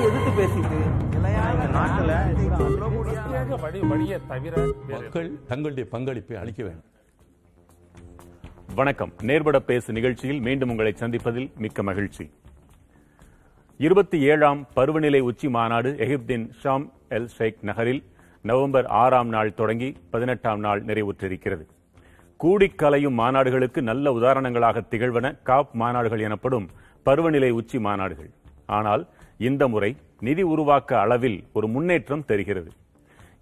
எதிர்த்து பேசிட்டு மக்கள் தங்களுடைய பங்களிப்பை அளிக்க வேண்டும். வணக்கம். நேர்பட பேசு நிகழ்ச்சியில் மீண்டும் உங்களை சந்திப்பதில் மிக்க மகிழ்ச்சி. இருபத்தி ஏழாம் பருவநிலை உச்சி மாநாடு எகிப்தின் ஷாம் எல் ஷேக் நகரில் நவம்பர் ஆறாம் நாள் தொடங்கி பதினெட்டாம் நாள் நிறைவுற்றிருக்கிறது. கூடிக்கலையும் மாநாடுகளுக்கு நல்ல உதாரணங்களாக திகழ்வன காப் மாநாடுகள் எனப்படும் பருவநிலை உச்சி மாநாடுகள். ஆனால் இந்த முறை நிதி உருவாக்க அளவில் ஒரு முன்னேற்றம் தெரிகிறது.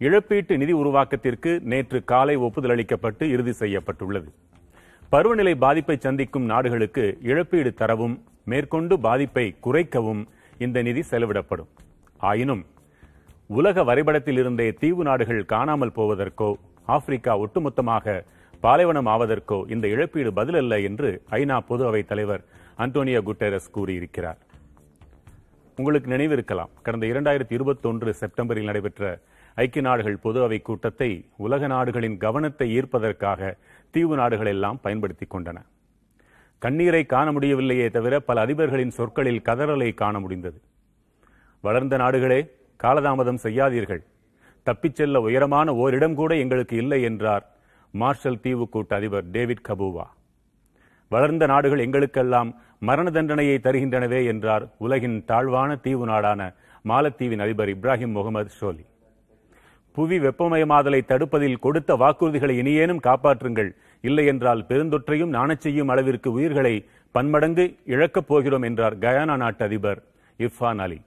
இழப்பீட்டு நிதி உருவாக்கத்திற்கு நேற்று காலை ஒப்புதல் அளிக்கப்பட்டு இறுதி செய்யப்பட்டுள்ளது. பருவநிலை பாதிப்பை சந்திக்கும் நாடுகளுக்கு இழப்பீடு தரவும் மேற்கொண்டு பாதிப்பை குறைக்கவும் இந்த நிதி செலவிடப்படும். ஆயினும் உலக வரைபடத்தில் இருந்தே தீவு நாடுகள் காணாமல் போவதற்கோ ஆப்பிரிக்கா ஒட்டுமொத்தமாக பாலைவனம் ஆவதற்கோ இந்த இழப்பீடு பதிலல்ல என்று ஐநா பொது அவைத் தலைவர் அன்டோனியோ குட்டெரஸ் கூறியிருக்கிறார். உங்களுக்கு நினைவிருக்கலாம் கடந்த இரண்டாயிரத்தி இருபத்தொன்று செப்டம்பரில் நடைபெற்ற ஐக்கிய நாடுகள் பொது அவை கூட்டத்தை உலக நாடுகளின் கவனத்தை ஈர்ப்பதற்காக தீவு நாடுகள் எல்லாம் பயன்படுத்திக் கொண்டன. கண்ணீரை காண முடியவில்லையே தவிர பல அதிபர்களின் சொற்களில் கதறலை காண முடிந்தது. வளர்ந்த நாடுகளே காலதாமதம் செய்யாதீர்கள். தப்பிச் செல்ல உயரமான ஓரிடம் கூட எங்களுக்கு இல்லை என்றார் மார்ஷல் தீவு கூட்ட அதிபர் டேவிட் கபூவா. வளர்ந்த நாடுகள் எங்களுக்கெல்லாம் மரண தண்டனையை தருகின்றனவே என்றார் உலகின் தாழ்வான தீவு நாடான மாலத்தீவின் அதிபர் இப்ராஹிம் முகமது ஷோலி புவி வெப்பமயமாதலை தடுப்பதில் கொடுத்த வாக்குறுதிகளை இனியேனும் காப்பாற்றுங்கள். இல்லை என்றால் பெருந்தொற்றையும் நாணச்செய்யும் அளவிற்கு உயிர்களை பன்மடங்கு இழக்கப் போகிறோம் என்றார் கயானா நாட்டு அதிபர் இர்ஃபான் அலி.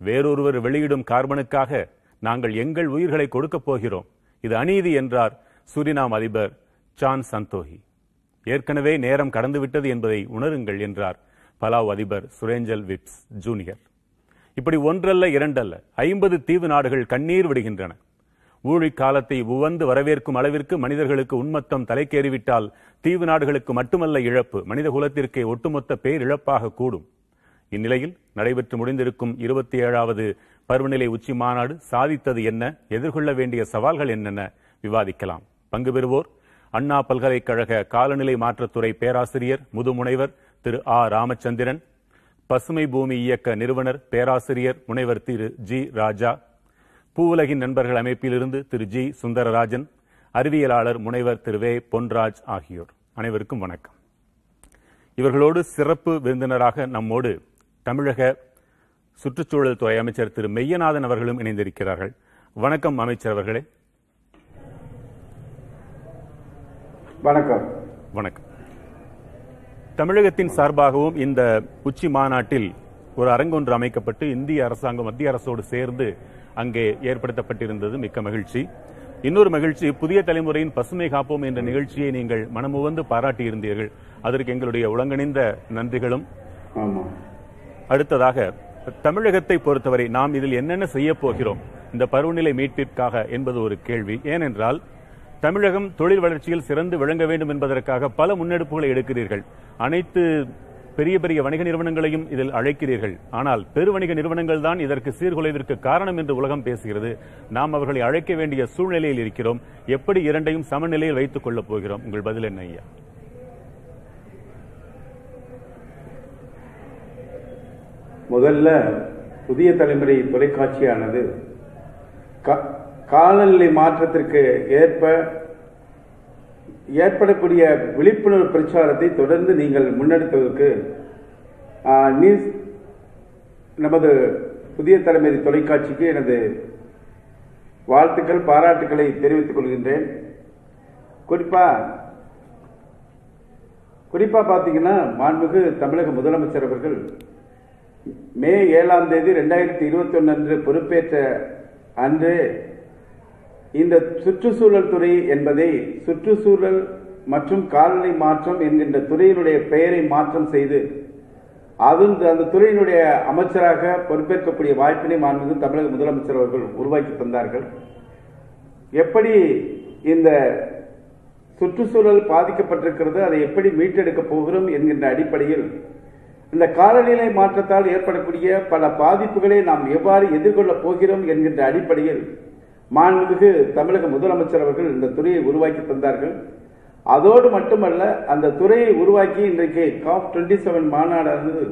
வேறொருவர் வெளியிடும் கார்பனுக்காக நாங்கள் எங்கள் உயிர்களை கொடுக்கப் போகிறோம். இது அநீதி என்றார் சுரினாம் அதிபர் சான் சந்தோஹி. ஏற்கனவே நேரம் கடந்துவிட்டது என்பதை உணருங்கள் என்றார் பலாவ் அதிபர் சுரேஞ்சல் விப்ஸ் ஜூனியர். இப்படி ஒன்றல்ல இரண்டல்ல. ஐம்பது தீவு நாடுகள் கண்ணீர் விடுகின்றன. ஊழிக் காலத்தை உவந்து வரவேற்கும் அளவிற்கு மனிதர்களுக்கு உன்மத்தம் தலைக்கேறிவிட்டால் தீவு நாடுகளுக்கு மட்டுமல்ல இழப்பு மனித குலத்திற்கே ஒட்டுமொத்த பேரிழப்பாக கூடும். இந்நிலையில் நடைபெற்று முடிந்திருக்கும் இருபத்தி ஏழாவது பருவநிலை உச்சி மாநாடு சாதித்தது என்ன எதிர்கொள்ள வேண்டிய சவால்கள் என்னென்ன விவாதிக்கலாம். பங்கு பெறுவோர் அண்ணா பல்கலைக்கழக காலநிலை மாற்றத்துறை பேராசிரியர் முதுமுனைவர் திரு ஆ. ராமச்சந்திரன் பசுமை பூமி இயக்க நிறுவனர் பேராசிரியர் முனைவர் திரு ஜி. ராஜா பூவுலகின் நண்பர்கள் அமைப்பிலிருந்து திரு ஜி. சுந்தரராஜன் அறிவியலாளர் முனைவர் திரு வே. பொன்ராஜ் ஆகியோர். அனைவருக்கும் வணக்கம். இவர்களோடு சிறப்பு விருந்தினராக நம்மோடு தமிழக சுற்றுச்சூழல் துறை அமைச்சர் திரு. மெய்யநாதன் அவர்களும் இணைந்திருக்கிறார்கள். வணக்கம் அமைச்சர் அவர்களே. வணக்கம். வணக்கம். தமிழகத்தின் சார்பாகவும் இந்த உச்சி மாநாட்டில் ஒரு அரங்கொன்று அமைக்கப்பட்டு இந்திய அரசாங்கம் மத்திய அரசோடு சேர்ந்து அங்கே ஏற்படுத்தப்பட்டிருந்தது. மிக்க மகிழ்ச்சி. இன்னொரு மகிழ்ச்சி புதிய தலைமுறையின் பசுமை காப்போம் என்ற நிகழ்ச்சியை நீங்கள் மனமுவந்து பாராட்டியிருந்தீர்கள். அதற்கு எங்களுடைய உலங்கணிந்த நன்றிகளும். அடுத்ததாக தமிழகத்தை பொறுத்தவரை நாம் இதில் என்னென்ன செய்ய போகிறோம்? இந்த பருவநிலை மீட்பிற்காக என்பது ஒரு கேள்வி. ஏனென்றால் தமிழகம் தொழில் வளர்ச்சியில் சிறந்து விளங்க வேண்டும் என்பதற்காக பல முன்னெடுப்புகளை எடுக்கிறீர்கள். அனைத்து பெரிய பெரிய வணிக நிறுவனங்களையும் இதில் அழைக்கிறீர்கள். ஆனால் பெருவணிக நிறுவனங்கள் தான் இதற்கு சீர்குலைவிற்கு காரணம் என்று உலகம் பேசுகிறது. நாம் அவர்களை அழைக்க வேண்டிய சூழ்நிலையில் இருக்கிறோம். எப்படி இரண்டையும் சமநிலையில் வைத்துக் கொள்ளப் போகிறோம்? உங்கள் பதில் என்ன ஐயா? முதல்ல புதிய தலைமுறை தொலைக்காட்சியானது காலநிலை மாற்றத்திற்கு ஏற்ப ஏற்படக்கூடிய விழிப்புணர்வு பிரச்சாரத்தை தொடர்ந்து நீங்கள் முன்னெடுத்ததற்கு நியூஸ் நமது புதிய தலைமுறை தொலைக்காட்சிக்கு எனது வாழ்த்துக்கள் பாராட்டுக்களை தெரிவித்துக் கொள்கின்றேன். குறிப்பா குறிப்பா பார்த்தீங்கன்னா மாண்புகு தமிழக முதலமைச்சர் அவர்கள் மே ஏழாம் தேதி ரெண்டாயிரத்தி இருபத்தி ஒன்று அன்று பொறுப்பேற்ற அன்று இந்த சுற்றுச்சூழல் துறை என்பதை சுற்றுச்சூழல் மற்றும் காலநிலை மாற்றம் என்கின்ற துறையினுடைய பெயரை மாற்றம் செய்து அது அந்த துறையினுடைய அமைச்சராக பொறுப்பேற்கக்கூடிய வாய்ப்பினை மாண்பது தமிழக முதலமைச்சர் அவர்கள் உருவாக்கி தந்தார்கள். எப்படி இந்த சுற்றுச்சூழல் பாதிக்கப்பட்டிருக்கிறது அதை எப்படி மீட்டெடுக்க போகிறோம் என்கின்ற அடிப்படையில் இந்த காலநிலை மாற்றத்தால் ஏற்படக்கூடிய பல பாதிப்புகளை நாம் எவ்வாறு எதிர்கொள்ளப் போகிறோம் என்கின்ற அடிப்படையில் மாண்புமிகு தமிழக முதலமைச்சர் அவர்கள் இந்த துறையை உருவாக்கி தந்தார்கள். அதோடு மட்டுமல்ல அந்த துறையை உருவாக்கி இன்றைக்கு காப் டுவெண்ட்டி செவன் மாநாடானது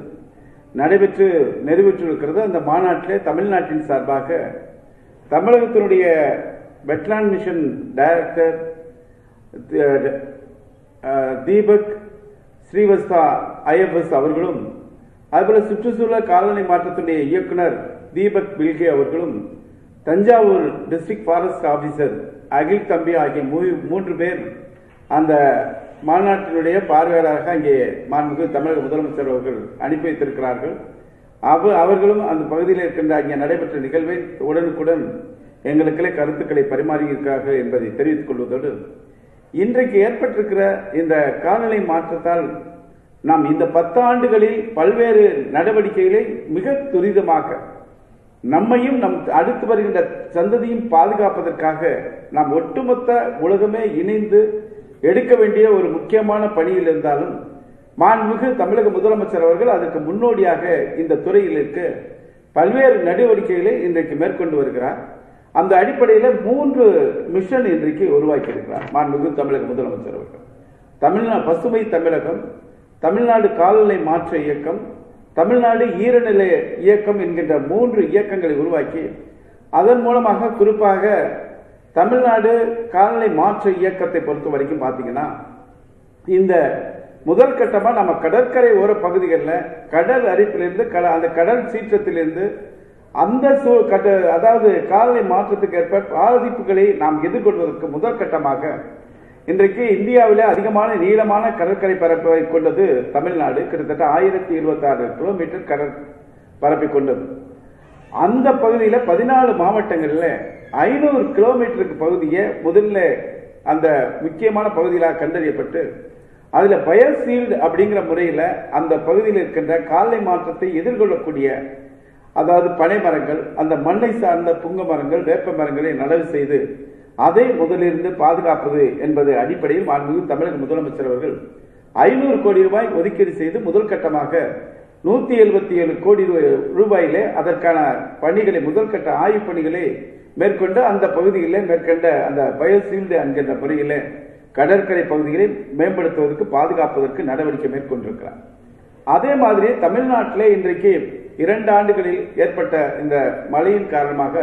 நடைபெற்று நிறைவேற்றிருக்கிறது. அந்த மாநாட்டிலே தமிழ்நாட்டின் சார்பாக தமிழகத்தினுடைய wetland mission director Deepak Srivastava IFS அவர்களும் அதுபோல சுற்றுச்சூழல் காலநிலை மாற்றத்துடைய இயக்குனர் தீபக் பில்கே அவர்களும் Thanjavur district forest officer Akhil தம்பி ஆகிய மூ- மூன்று பேர் அந்த மாநாட்டினுடைய பார்வையாளராக அங்கே மாண்புமிகு தமிழக முதலமைச்சர் அவர்கள் அனுப்பி வைத்திருக்கிறார்கள். அவ அவர்களும் அந்த பகுதியில் இருக்கின்ற அங்கே நடைபெற்ற நிகழ்வை உடனுக்குடன் எங்களுக்களே கருத்துக்களை பரிமாறியிருக்கிறார்கள் என்பதை தெரிவித்துக் கொள்வதோடு இன்றைக்கு ஏற்பட்டிருக்கிற இந்த காலநிலை மாற்றத்தால் நாம் இந்த பத்தாண்டுகளில் பல்வேறு நடவடிக்கைகளை மிக துரிதமாக நம்மையும் நம் அடுத்து வருகின்ற சந்ததியும் பாதுகாப்பதற்காக நாம் ஒட்டுமொத்த உலகமே இணைந்து எடுக்க வேண்டிய ஒரு முக்கியமான பணியில் இருந்தாலும் மாண்புமிகு தமிழக முதலமைச்சர் அவர்கள் அதற்கு முன்னோடியாக இந்த துறையில் இருக்க பல்வேறு நடவடிக்கைகளை இன்றைக்கு மேற்கொண்டு வருகிறார். அந்த அடிப்படையில் மூன்று மிஷன் இன்றைக்கு உருவாக்கி இருக்கிறார் மாண்புமிகு தமிழக முதலமைச்சர் அவர்கள். தமிழ்நாடு பசுமை தமிழகம் தமிழ்நாடு காலநிலை மாற்ற இயக்கம் தமிழ்நாடு ஈரநிலை இயக்கம் என்கின்ற மூன்று இயக்கங்களை உருவாக்கி அதன் மூலமாக குறிப்பாக தமிழ்நாடு காலநிலை மாற்ற இயக்கத்தை பொறுத்த வரைக்கும் பார்த்தீங்கன்னா இந்த முதல் கட்டமாக நம்ம கடற்கரை ஓர பகுதிகளில் கடல் அரிப்பிலிருந்து கட- அந்த கடல் சீற்றத்திலிருந்து அந்த சூ- கட்ட அதாவது காலநிலை மாற்றத்துக்கு ஏற்ப பாதிப்புகளை நாம் எதிர்கொள்வதற்கு முதல் கட்டமாக இன்றைக்கு இந்தியாவில் அதிகமான நீளமான கடற்கரை பரப்பை கொண்டது தமிழ்நாடு. கிட்டத்தட்ட ஆயிரத்தி இருபத்தாறு கிலோமீட்டர் கடற் பரப்பை கொண்டது. அந்த பகுதியில் பதினாலு மாவட்டங்களில் ஐநூறு கிலோமீட்டருக்கு பகுதியை முதல்ல அந்த முக்கியமான பகுதிகளாக கண்டறியப்பட்டு அதில் பயோசீல்டு அப்படிங்கிற முறையில் அந்த பகுதியில் இருக்கின்ற காலை மாற்றத்தை எதிர்கொள்ளக்கூடிய அதாவது பனை மரங்கள் அந்த மண்ணை சார்ந்த புங்க மரங்கள் வேப்ப மரங்களை நடவு செய்து அதை முதலிருந்து பாதுகாப்பது என்பது அடிப்படையில் மாண்புமிகு தமிழக முதலமைச்சர் அவர்கள் ஐநூறு கோடி ரூபாய் ஒதுக்கீடு செய்து முதல் கட்டமாக நூத்தி எழுபத்தி ஏழு கோடி ரூபாயிலே அதற்கான பணிகளை முதல் கட்ட ஆய்வு பணிகளை மேற்கொண்டு அந்த பகுதியிலே மேற்கொண்ட அந்த பயோசீல்டு என்கின்ற முறையிலே கடற்கரை பகுதிகளை மேம்படுத்துவதற்கு பாதுகாப்பதற்கு நடவடிக்கை மேற்கொண்டிருக்கிறார். அதே மாதிரி தமிழ்நாட்டிலே இன்றைக்கு இரண்டு ஆண்டுகளில் ஏற்பட்ட இந்த மழையின் காரணமாக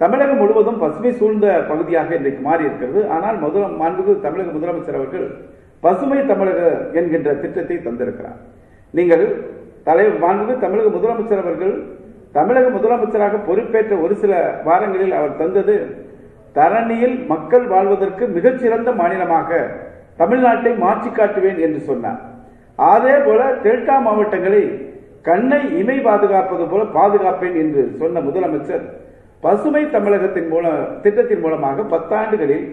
தமிழகம் முழுவதும் பசுமை சூழ்ந்த பகுதியாக இன்றைக்கு மாறி இருக்கிறது ஆனால் முதல மாண்புக்கு தமிழக முதலமைச்சர் அவர்கள் பசுமை தமிழக என்கின்ற திட்டத்தை தந்திருக்கிறார். நீங்கள் தலைவர் மாண்புக்கு தமிழக முதலமைச்சர் அவர்கள் தமிழக முதலமைச்சராக பொறுப்பேற்ற ஒரு சில வாரங்களில் அவர் தந்தது தரணியில் மக்கள் வாழ்வதற்கு மிகச்சிறந்த மாநிலமாக தமிழ்நாட்டை மாற்றி காட்டுவேன் என்று சொன்னார். அதே போல டெல்டா மாவட்டங்களை கண்ணை இமை பாதுகாப்பது போல பாதுகாப்பேன் என்று சொன்ன முதலமைச்சர் பசுமை தமிழகத்தின் மூலம் திட்டத்தின் மூலமாக பத்தாண்டுகளில்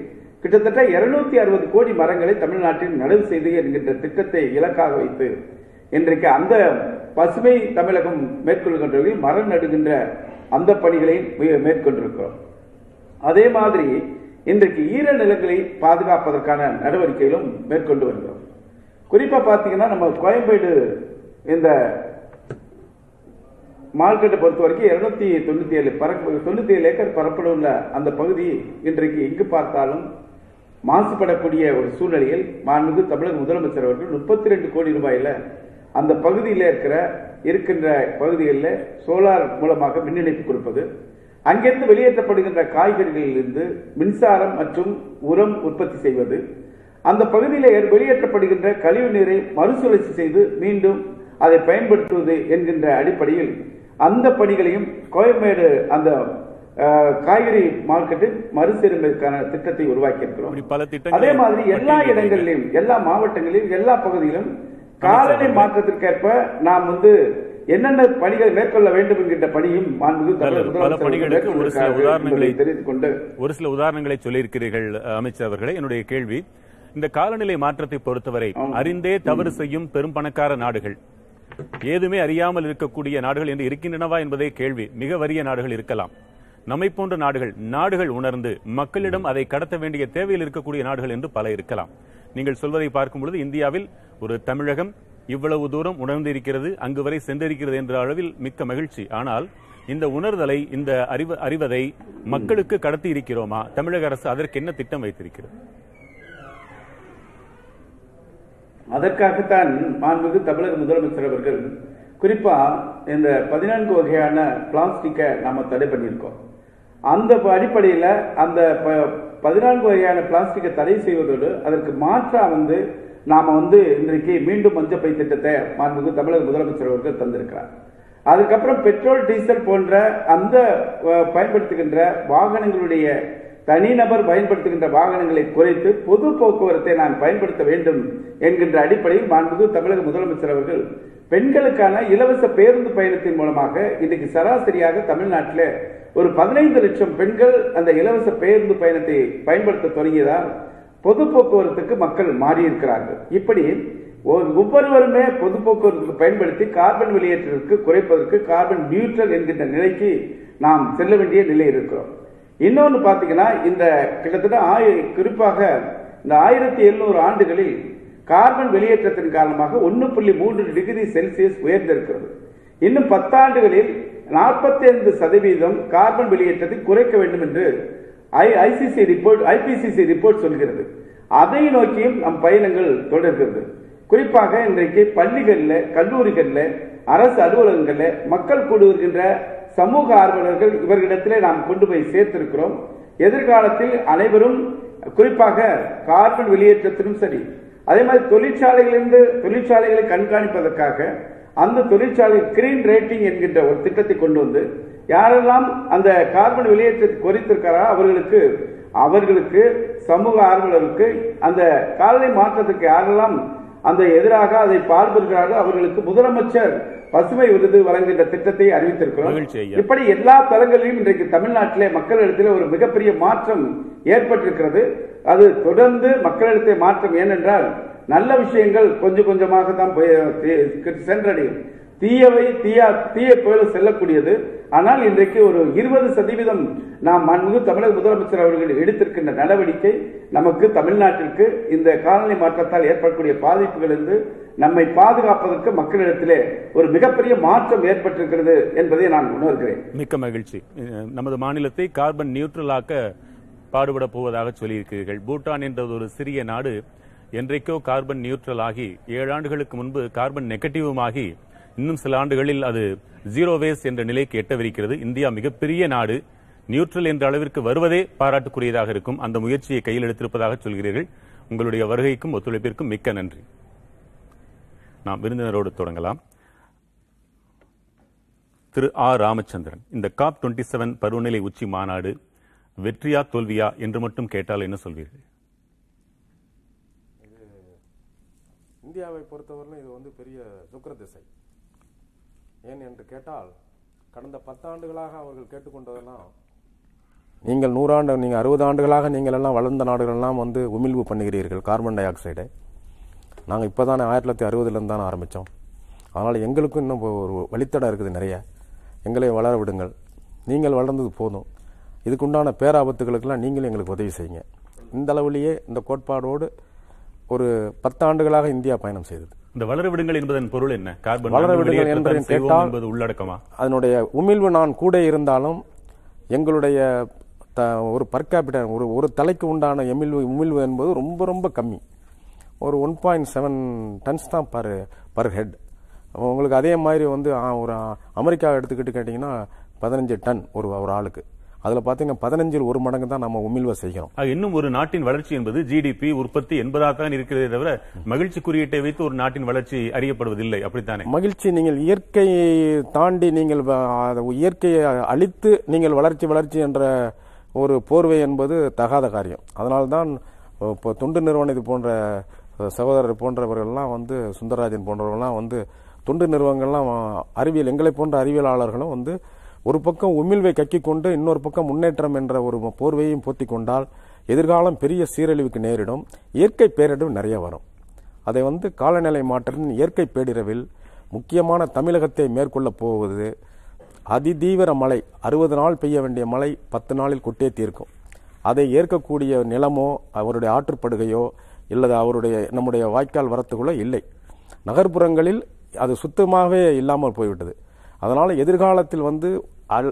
கிட்டத்தட்ட 260 அறுபது கோடி மரங்களை தமிழ்நாட்டில் நடவு செய்து என்கின்ற திட்டத்தை இலக்காக வைத்து இன்றைக்கு அந்த பசுமை தமிழகம் மேற்கொள்கின்றவர்கள் மரம் நடுகின்ற அந்த பணிகளை மேற்கொண்டிருக்கிறோம். அதே மாதிரி இன்றைக்கு ஈர நிலங்களை பாதுகாப்பதற்கான நடவடிக்கைகளும் மேற்கொண்டு வருகிறோம். குறிப்பா பாத்தீங்கன்னா நம்ம கோயம்பேடு இந்த மார்க்கெட்டை பொறுத்த வரைக்கும் இருநூத்தி தொண்ணூத்தி ஏழு பரப்பு தொண்ணூத்தி ஏழு ஏக்கர் பரப்பளவுள்ள அந்த பகுதி இன்றைக்கு எங்கு பார்த்தாலும் மாசுபடக்கூடிய ஒரு சூழ்நிலையில் மாண்புமிகு தமிழக முதலமைச்சர் அவர்கள் முப்பத்தி ரெண்டு கோடி ரூபாயில அந்த பகுதியில் இருக்கிற இருக்கின்ற பகுதிகளில் சோலார் மூலமாக மின் இணைப்பு கொடுப்பது. அங்கிருந்து வெளியேற்றப்படுகின்ற காய்கறிகளிலிருந்து மின்சாரம் மற்றும் உரம் உற்பத்தி செய்வது. அந்த பகுதியில் வெளியேற்றப்படுகின்ற கழிவு நீரை மறுசுழற்சி செய்து மீண்டும் அதை பயன்படுத்துவது என்கின்ற அடிப்படையில் அந்த பணிகளையும் கோயம்பேடு அந்த காய்கறி மார்க்கெட்டில் மறுசீரமைக்கான திட்டத்தை உருவாக்கி இருக்கிறோம் அதே மாதிரி எல்லா. இடங்களிலும் எல்லா மாவட்டங்களிலும் எல்லா பகுதியிலும் காலநிலை மாற்றத்திற்கேற்ப நாம் வந்து என்னென்ன பணிகள் மேற்கொள்ள வேண்டும் என்கின்ற பணியும். பல பணிகளுக்கு ஒரு சில உதாரணங்களை தெரிவித்துக் கொண்டு ஒரு சில உதாரணங்களை சொல்லியிருக்கிறீர்கள் அமைச்சர் அவர்களே. என்னுடைய கேள்வி இந்த காலநிலை மாற்றத்தை பொறுத்தவரை அறிந்தே தவறு செய்யும் பெரும் பணக்கார நாடுகள் ஏதுமே அறியாமல் இருக்கக்கூடிய நாடுகள் என்று இருக்கின்றனவா என்பதே கேள்வி. மிக வறிய நாடுகள் இருக்கலாம். நம்மை போன்ற நாடுகள் நாடுகள் உணர்ந்து மக்களிடம் அதை கடத்த வேண்டிய தேவையில் இருக்கக்கூடிய நாடுகள் என்று பல இருக்கலாம். நீங்கள் சொல்வதை பார்க்கும் பொழுது இந்தியாவில் ஒரு தமிழகம் இவ்வளவு தூரம் உணர்ந்திருக்கிறது அங்கு வரை சென்றிருக்கிறது என்ற அளவில் மிக்க மகிழ்ச்சி. ஆனால் இந்த உணர்தலை இந்த அறிவு அறிவதை மக்களுக்கு கடத்தி இருக்கிறோமா? தமிழக அரசு அதற்கு என்ன திட்டம் வைத்திருக்கிறது? அதற்காகத்தான் மாண்புமிகு தமிழக முதலமைச்சர் அவர்கள் குறிப்பா இந்த பதினான்கு வகையான பிளாஸ்டிக்கை நாம தடை பண்ணியிருக்கோம். அந்த அடிப்படையில் அந்த ப- பதினான்கு வகையான பிளாஸ்டிக்கை தடை செய்வதோடு அதற்கு மாற்றா வந்து நாம வந்து இன்றைக்கு மீண்டும் மஞ்சப்பை திட்டத்தை மாண்புமிகு தமிழக முதலமைச்சர் அவர்கள் தந்திருக்கிறார். அதுக்கப்புறம் பெட்ரோல் டீசல் போன்ற அந்த பயன்படுத்துகின்ற வாகனங்களுடைய தனிநபர் பயன்படுத்துகின்ற வாகனங்களை குறைத்து பொது போக்குவரத்தை நான் பயன்படுத்த வேண்டும் என்கின்ற அடிப்படையில் மாண்புமிகு தமிழக முதலமைச்சர் அவர்கள் பெண்களுக்கான இலவச பேருந்து பயணத்தின் மூலமாக இன்றைக்கு சராசரியாக தமிழ்நாட்டில் ஒரு பதினைந்து லட்சம் பெண்கள் அந்த இலவச பேருந்து பயணத்தை பயன்படுத்த தொடங்கியதால் பொது போக்குவரத்துக்கு மக்கள் மாறியிருக்கிறார்கள். இப்படி ஒவ்வொருவருமே பொது போக்குவரத்துக்கு பயன்படுத்தி கார்பன் வெளியேற்றத்திற்கு குறைப்பதற்கு கார்பன் நியூட்ரல் என்கின்ற நிலைக்கு நாம் செல்ல வேண்டிய நிலை இருக்கிறோம். இன்னொன்று பார்த்தீங்கன்னா இந்த கிட்டத்தட்ட ஆய- குறிப்பாக இந்த ஆயிரத்தி எழுநூறு ஆண்டுகளில் கார்பன் வெளியேற்றத்தின் காரணமாக ஒன்று புள்ளி மூன்று டிகிரி செல்சியஸ் உயர்ந்திருக்கிறது. இன்னும் பத்தாண்டுகளில் நாற்பத்தி ஐந்து சதவீதம் கார்பன் வெளியேற்றத்தை குறைக்க வேண்டும் என்று ஐசிசி ரிப்போர்ட் ஐபிசிசி ரிப்போர்ட் சொல்கிறது. அதை நோக்கியும் நம் பயணங்கள் தொடர்கிறது. குறிப்பாக இன்றைக்கு பள்ளிகளில் கல்லூரிகளில் அரசு அலுவலகங்களில் மக்கள் கூடுகின்ற சமூக ஆர்வலர்கள் இவர்களிடத்திலே நாம் கொண்டு போய் சேர்த்திருக்கிறோம். எதிர்காலத்தில் அனைவரும் குறிப்பாக கார்பன் வெளியேற்றத்திலும் சரி அதே மாதிரி தொழிற்சாலைகளிலிருந்து தொழிற்சாலைகளை கண்காணிப்பதற்காக அந்த தொழிற்சாலை கிரீன் ரேட்டிங் என்கின்ற ஒரு திட்டத்தை கொண்டு வந்து யாரெல்லாம் அந்த கார்பன் வெளியேற்றத்தை குறைத்திருக்கிறாரோ அவர்களுக்கு அவர்களுக்கு சமூக ஆர்வலர்களுக்கு அந்த காலநிலை மாற்றத்துக்கு யாரெல்லாம் அந்த எதிராக அதை பார்ப்பதற்காக அவர்களுக்கு முதலமைச்சர் பசுமை விருது வழங்குகின்ற திட்டத்தை அறிவித்திருக்கிறோம். இப்படி எல்லா தளங்களிலும் இன்றைக்கு தமிழ்நாட்டிலே மக்களிடத்தில் ஒரு மிகப்பெரிய மாற்றம் ஏற்பட்டிருக்கிறது. அது தொடர்ந்து மக்களிடத்தில் மாற்றம் ஏனென்றால் நல்ல விஷயங்கள் கொஞ்சம் கொஞ்சமாக தான் சென்றடையும். தீயவை தீயா தீய போல செல்லக்கூடியது. ஆனால் இன்றைக்கு ஒரு இருபது சதவீதம் நாம் மாண்புமிகு தமிழக முதலமைச்சர் அவர்கள் எடுத்திருக்கின்ற நடவடிக்கை நமக்கு தமிழ்நாட்டிற்கு இந்த காலநிலை மாற்றத்தால் ஏற்படக்கூடிய பாதிப்புகளிலிருந்து நம்மை பாதுகாப்பதற்கு மக்களிடத்திலே ஒரு மிகப்பெரிய மாற்றம் ஏற்பட்டிருக்கிறது என்பதை நான் உணர்கிறேன். மிக்க மகிழ்ச்சி. நமது மாநிலத்தை கார்பன் நியூட்ரலாக்க பாடுபட போவதாக சொல்லியிருக்கிறீர்கள். பூட்டான் என்றது ஒரு சிறிய நாடு. என்றைக்கோ கார்பன் நியூட்ரல் ஆகி ஏழு ஆண்டுகளுக்கு முன்பு கார்பன் நெகட்டிவுமாகி இன்னும் சில ஆண்டுகளில் அது ஜீரோ வேஸ்ட் என்ற நிலைக்கு எட்டவிருக்கிறது. இந்தியா மிகப்பெரிய நாடு. நியூட்ரல் என்ற அளவிற்கு வருவதே பாராட்டுக்குரியதாக இருக்கும். அந்த முயற்சியை கையில் எடுத்திருப்பதாக சொல்கிறீர்கள். உங்களுடைய வருகைக்கும் ஒத்துழைப்பிற்கும் மிக்க நன்றி. நாம் விருந்தினரோடு தொடங்கலாம். திரு ஆர் ராமச்சந்திரன் இந்த காப் 27 செவன் பருவநிலை உச்சி மாநாடு வெற்றியா தோல்வியா என்று மட்டும் கேட்டால் என்ன சொல்வீர்கள்? இந்தியாவை பொறுத்தவரையிலும் இது வந்து பெரிய சுக்கிர திசை. ஏன் என்று கேட்டால் கடந்த பத்தாண்டுகளாக அவர்கள் கேட்டுக்கொண்டதெல்லாம் நீங்கள் நூறாண்டு நீங்கள் அறுபது ஆண்டுகளாக நீங்கள் எல்லாம் வளர்ந்த நாடுகள்லாம் வந்து உமிழ்வு பண்ணுகிறீர்கள் கார்பன் டை ஆக்சைடை நாங்கள் இப்போ தானே ஆயிரத்தி தொள்ளாயிரத்தி அறுபதுலேருந்து தானே ஆரம்பித்தோம் அதனால் எங்களுக்கும் இன்னும் ஒரு வழித்தடம் இருக்குது நிறைய. எங்களை வளர விடுங்கள். நீங்கள் வளர்ந்தது போதும். இதுக்குண்டான பேராபத்துகளுக்கெல்லாம் நீங்களும் எங்களுக்கு உதவி செய்யுங்க. இந்த அளவுலேயே இந்த கோட்பாடோடு ஒரு பத்தாண்டுகளாக இந்தியா பயணம் செய்தது. இந்த வளர விடுங்கள் என்பதன் பொருள் என்ன? கார்பன் வளர விடுங்கள் செய்வோம் கேட்டால் என்பது உள்ளடக்கமா? அதனுடைய உமிழ்வு நான் கூட இருந்தாலும் எங்களுடைய த ஒரு பர்காபிட்ட ஒரு ஒரு தலைக்கு உண்டான எமிழ்வு உமிழ்வு என்பது ரொம்ப ரொம்ப கம்மி. ஒரு ஒன் பாயிண்ட் செவன் டன்ஸ் தான் பர் பர் ஹெட் உங்களுக்கு அதே மாதிரி வந்து ஒரு அமெரிக்கா எடுத்துக்கிட்டு கேட்டிங்கன்னா பதினஞ்சு டன் ஒரு ஒரு ஆளுக்கு. அதில் பார்த்தீங்கன்னா பதினஞ்சில் ஒரு மடங்கு தான் நம்ம உமிழ்வை செய்கிறோம். இன்னும் ஒரு நாட்டின் வளர்ச்சி என்பது ஜிடிபி உற்பத்தி என்பதாக தான் இருக்கிறதே தவிர மகிழ்ச்சி குறியீட்டை வைத்து ஒரு நாட்டின் வளர்ச்சி அறியப்படுவதில்லை. அப்படித்தானே? மகிழ்ச்சி நீங்கள் இயற்கையை தாண்டி நீங்கள் இயற்கையை அழித்து நீங்கள் வளர்ச்சி வளர்ச்சி என்ற ஒரு போர்வை என்பது தகாத காரியம். அதனால்தான் இப்போ தொண்டு நிறுவனம் இது போன்ற சகோதரர் போன்றவர்கள்லாம் வந்து சுந்தரராஜன் போன்றவர்கள்லாம் வந்து தொண்டு நிறுவனங்கள்லாம் அறிவியல் எங்களை போன்ற அறிவியலாளர்களும் வந்து ஒரு பக்கம் உமிழ்வை கக்கிக் கொண்டு இன்னொரு பக்கம் முன்னேற்றம் என்ற ஒரு போர்வையும் போத்தி கொண்டால் எதிர்காலம் பெரிய சீரழிவுக்கு நேரிடும். இயற்கை பேரிடர் நிறைய வரும். அதை வந்து காலநிலை மாற்றத்தின் இயற்கை பேரிரவில் முக்கியமான தமிழகத்தை மேற்கொள்ளப் போவது அதிதீவிர மழை. அறுபது நாள் பெய்ய வேண்டிய மழை பத்து நாளில் கொட்டே தீர்க்கும். அதை ஏற்கக்கூடிய நிலமோ அவருடைய ஆற்றுப்படுகையோ இல்லது அவருடைய நம்முடைய வாய்க்கால் வரத்துக்குள்ள இல்லை. நகர்ப்புறங்களில் அது சுத்தமாகவே இல்லாமல் போய்விட்டது. அதனால் எதிர்காலத்தில் வந்து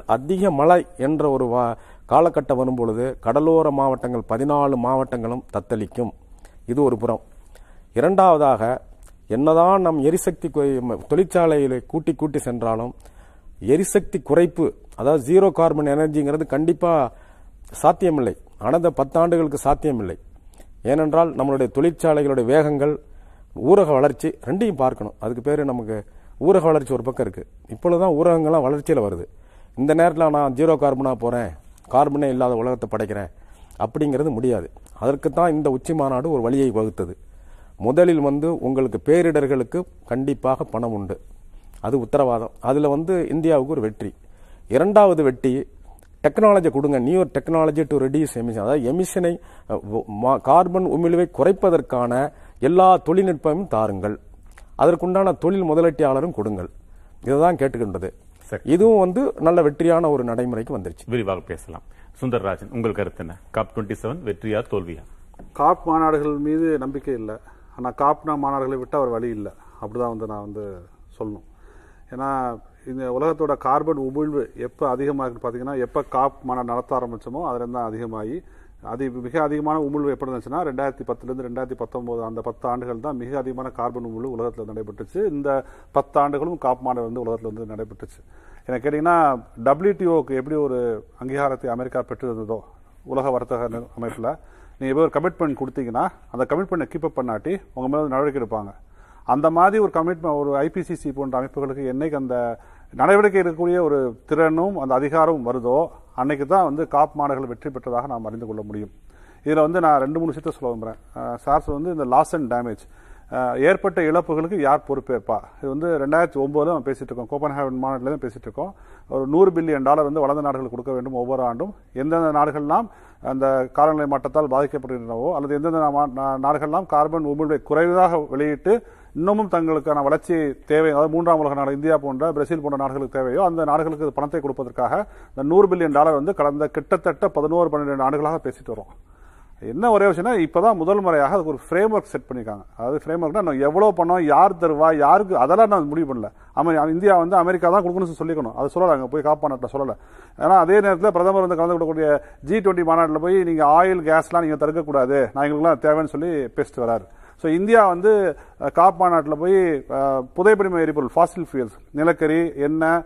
அதிக மழை என்ற ஒரு வா- காலகட்டம் வரும்பொழுது கடலோர மாவட்டங்கள் பதினாலு மாவட்டங்களும் தத்தளிக்கும். இது ஒரு புறம். இரண்டாவதாக என்னதான் நம் எரிசக்தி தொழிற்சாலையில் கூட்டி கூட்டி சென்றாலும் எரிசக்தி குறைப்பு அதாவது ஜீரோ கார்பன் எனர்ஜிங்கிறது கண்டிப்பாக சாத்தியமில்லை. அனந்த பத்தாண்டுகளுக்கு சாத்தியமில்லை. ஏனென்றால் நம்மளுடைய தொழிற்சாலைகளுடைய வேகங்கள் ஊரக வளர்ச்சி ரெண்டையும் பார்க்கணும். அதுக்கு பேர் நமக்கு ஊரக வளர்ச்சி ஒரு பக்கம் இருக்கு. இப்பொழுதுதான் ஊரகங்கள்லாம் வளர்ச்சியில் வருது. இந்த நேரத்தில் நான் ஜீரோ கார்பனாக போகிறேன் கார்பனே இல்லாத உலகத்தை படைக்கிறேன். அப்படிங்கிறது முடியாது. அதற்கு தான் இந்த உச்சி மாநாடு ஒரு வழியை வகுத்தது. முதலில் வந்து உங்களுக்கு பேரிடர்களுக்கு கண்டிப்பாக பணம் உண்டு. அது உத்தரவாதம். அதில் வந்து இந்தியாவுக்கு ஒரு வெற்றி. இரண்டாவது வெற்றி டெக்னாலஜி கொடுங்க. New technology to reduce emission அதாவது எமிஷனை கார்பன் உமிழ்வை குறைப்பதற்கான எல்லா தொழில்நுட்பமும் தாருங்கள். அதற்குண்டான தொழில் முதலீட்டாளரும் கொடுங்கள். இதுதான் கேட்டுக்கின்றது. இதுவும் வந்து நல்ல வெற்றியான ஒரு நடைமுறைக்கு வந்துருச்சு. விரிவாக பேசலாம். சுந்தரராஜன் உங்கள் கருத்து என்ன? காப் டுவெண்ட்டி செவன் வெற்றியா தோல்வியா? காப் மாநாடுகள் மீது நம்பிக்கை இல்லை. ஆனால் காப்னா மாநாடுகளை விட்டால் ஒரு வழி இல்லை. அப்படிதான் வந்து நான் வந்து சொல்லணும். ஏன்னா இந்த உலகத்தோட கார்பன் உமிழ்வு எப்போ அதிகமாக இருக்குன்னு பார்த்தீங்கன்னா எப்போ காப் மாநாடு நடத்த ஆரம்பிச்சோமோ அதுலேருந்து தான் அதிகமாகி அது மிக அதிகமான உமிழ்வு எப்படி இருந்துச்சுன்னா ரெண்டாயிரத்தி பத்துலேருந்து ரெண்டாயிரத்தி பத்தொம்போது அந்த பத்து ஆண்டுகள் தான் மிக அதிகமான கார்பன் உமிழ்வு உலகத்தில் நடைபெற்றுச்சு. இந்த பத்து ஆண்டுகளும் காப் மாநாடு வந்து உலகத்தில் வந்து நடைபெற்றுச்சு. எனக்கு கேட்டிங்கன்னா டபிள்யூடிஓக்கு எப்படி ஒரு அங்கீகாரத்தை அமெரிக்கா பெற்றிருந்ததோ உலக வர்த்தக அமைப்பில் நீங்கள் எப்போ ஒரு கமிட்மெண்ட் கொடுத்தீங்கன்னா அந்த கமிட்மெண்ட்டை கீப் அப் பண்ணாட்டி உங்கள் மேலே நடவடிக்கை எடுப்பாங்க. அந்த மாதிரி ஒரு கமிட்மெண்ட் ஒரு ஐபிசிசி போன்ற அமைப்புகளுக்கு என்னைக்கு அந்த நடவடிக்கை இருக்கக்கூடிய ஒரு திறனும் அந்த அதிகாரமும் வருதோ அன்னைக்கு தான் வந்து காப் மாடுகள் வெற்றி பெற்றதாக நாம் அறிந்து கொள்ள முடியும். இதில் வந்து நான் ரெண்டு மூணு விஷயத்த சொல்ல விரும்புகிறேன் சார்ஸ் வந்து இந்த லாஸ் அண்ட் டேமேஜ் ஏற்பட்ட இழப்புகளுக்கு யார் பொறுப்பேற்பா? இது வந்து ரெண்டாயிரத்தி ஒன்பதுல நம்ம பேசிட்டு இருக்கோம். கோப்பன்ஹேவன் மாநாட்டில் தான் பேசிட்டு இருக்கோம். ஒரு நூறு பில்லியன் டாலர் வந்து வளர்ந்த நாடுகள் கொடுக்க வேண்டும் ஒவ்வொரு ஆண்டும். எந்தெந்த நாடுகள்லாம் அந்த காலநிலை மாற்றத்தால் பாதிக்கப்படுகின்றனவோ அல்லது எந்தெந்த நா- நாடுகள்லாம் கார்பன் உமிழ்வை குறைவாக வெளியிட்டு இன்னமும் தங்களுக்கான வளர்ச்சி தேவை அதாவது மூன்றாம் உலக நாடு இந்தியா போன்ற பிரேசில் போன்ற நாடுகளுக்கு தேவையோ அந்த நாடுகளுக்கு பணத்தை கொடுப்பதற்காக இந்த நூறு பில்லியன் டாலர் வந்து கடந்த கிட்டத்தட்ட பதினோரு பன்னிரெண்டு ஆண்டுகளாக பேசிட்டு வரோம் என்ன ஒரே விஷயம்னா இப்பதான் முதல் முறையாக அதுக்கு ஒரு ஃப்ரேம் ஒர்க் செட் பண்ணிருக்காங்க. அதாவது ஃப்ரேம் ஒர்க்னா நான் எவ்வளோ பணம் யார் தருவா யாருக்கு அதெல்லாம் நான் முடிவு பண்ணல. அமெ- இந்தியா வந்து அமெரிக்கா தான் கொடுக்கணும்னு சொல்லிக்கணும். அது சொல்லலை அங்க போய் காப்பாநாட்டில் சொல்லலை. ஏன்னா அதே நேரத்தில் பிரதமர் வந்து கலந்து கொடுக்கக்கூடிய ஜி டுவெண்ட்டி மாநாட்டில் போய் நீங்கள் ஆயில் கேஸ்லாம் நீங்கள் தடுக்கக்கூடாது. நான் எங்களுக்குலாம் தேவைன்னு சொல்லி பேசிட்டு வராரு ஸோ இந்தியா வந்து காப் மாநாட்டில் போய் புதைப்படிம எரிபொருள் ஃபாசில் ஃபியூல்ஸ் நிலக்கரி எண்ணெய்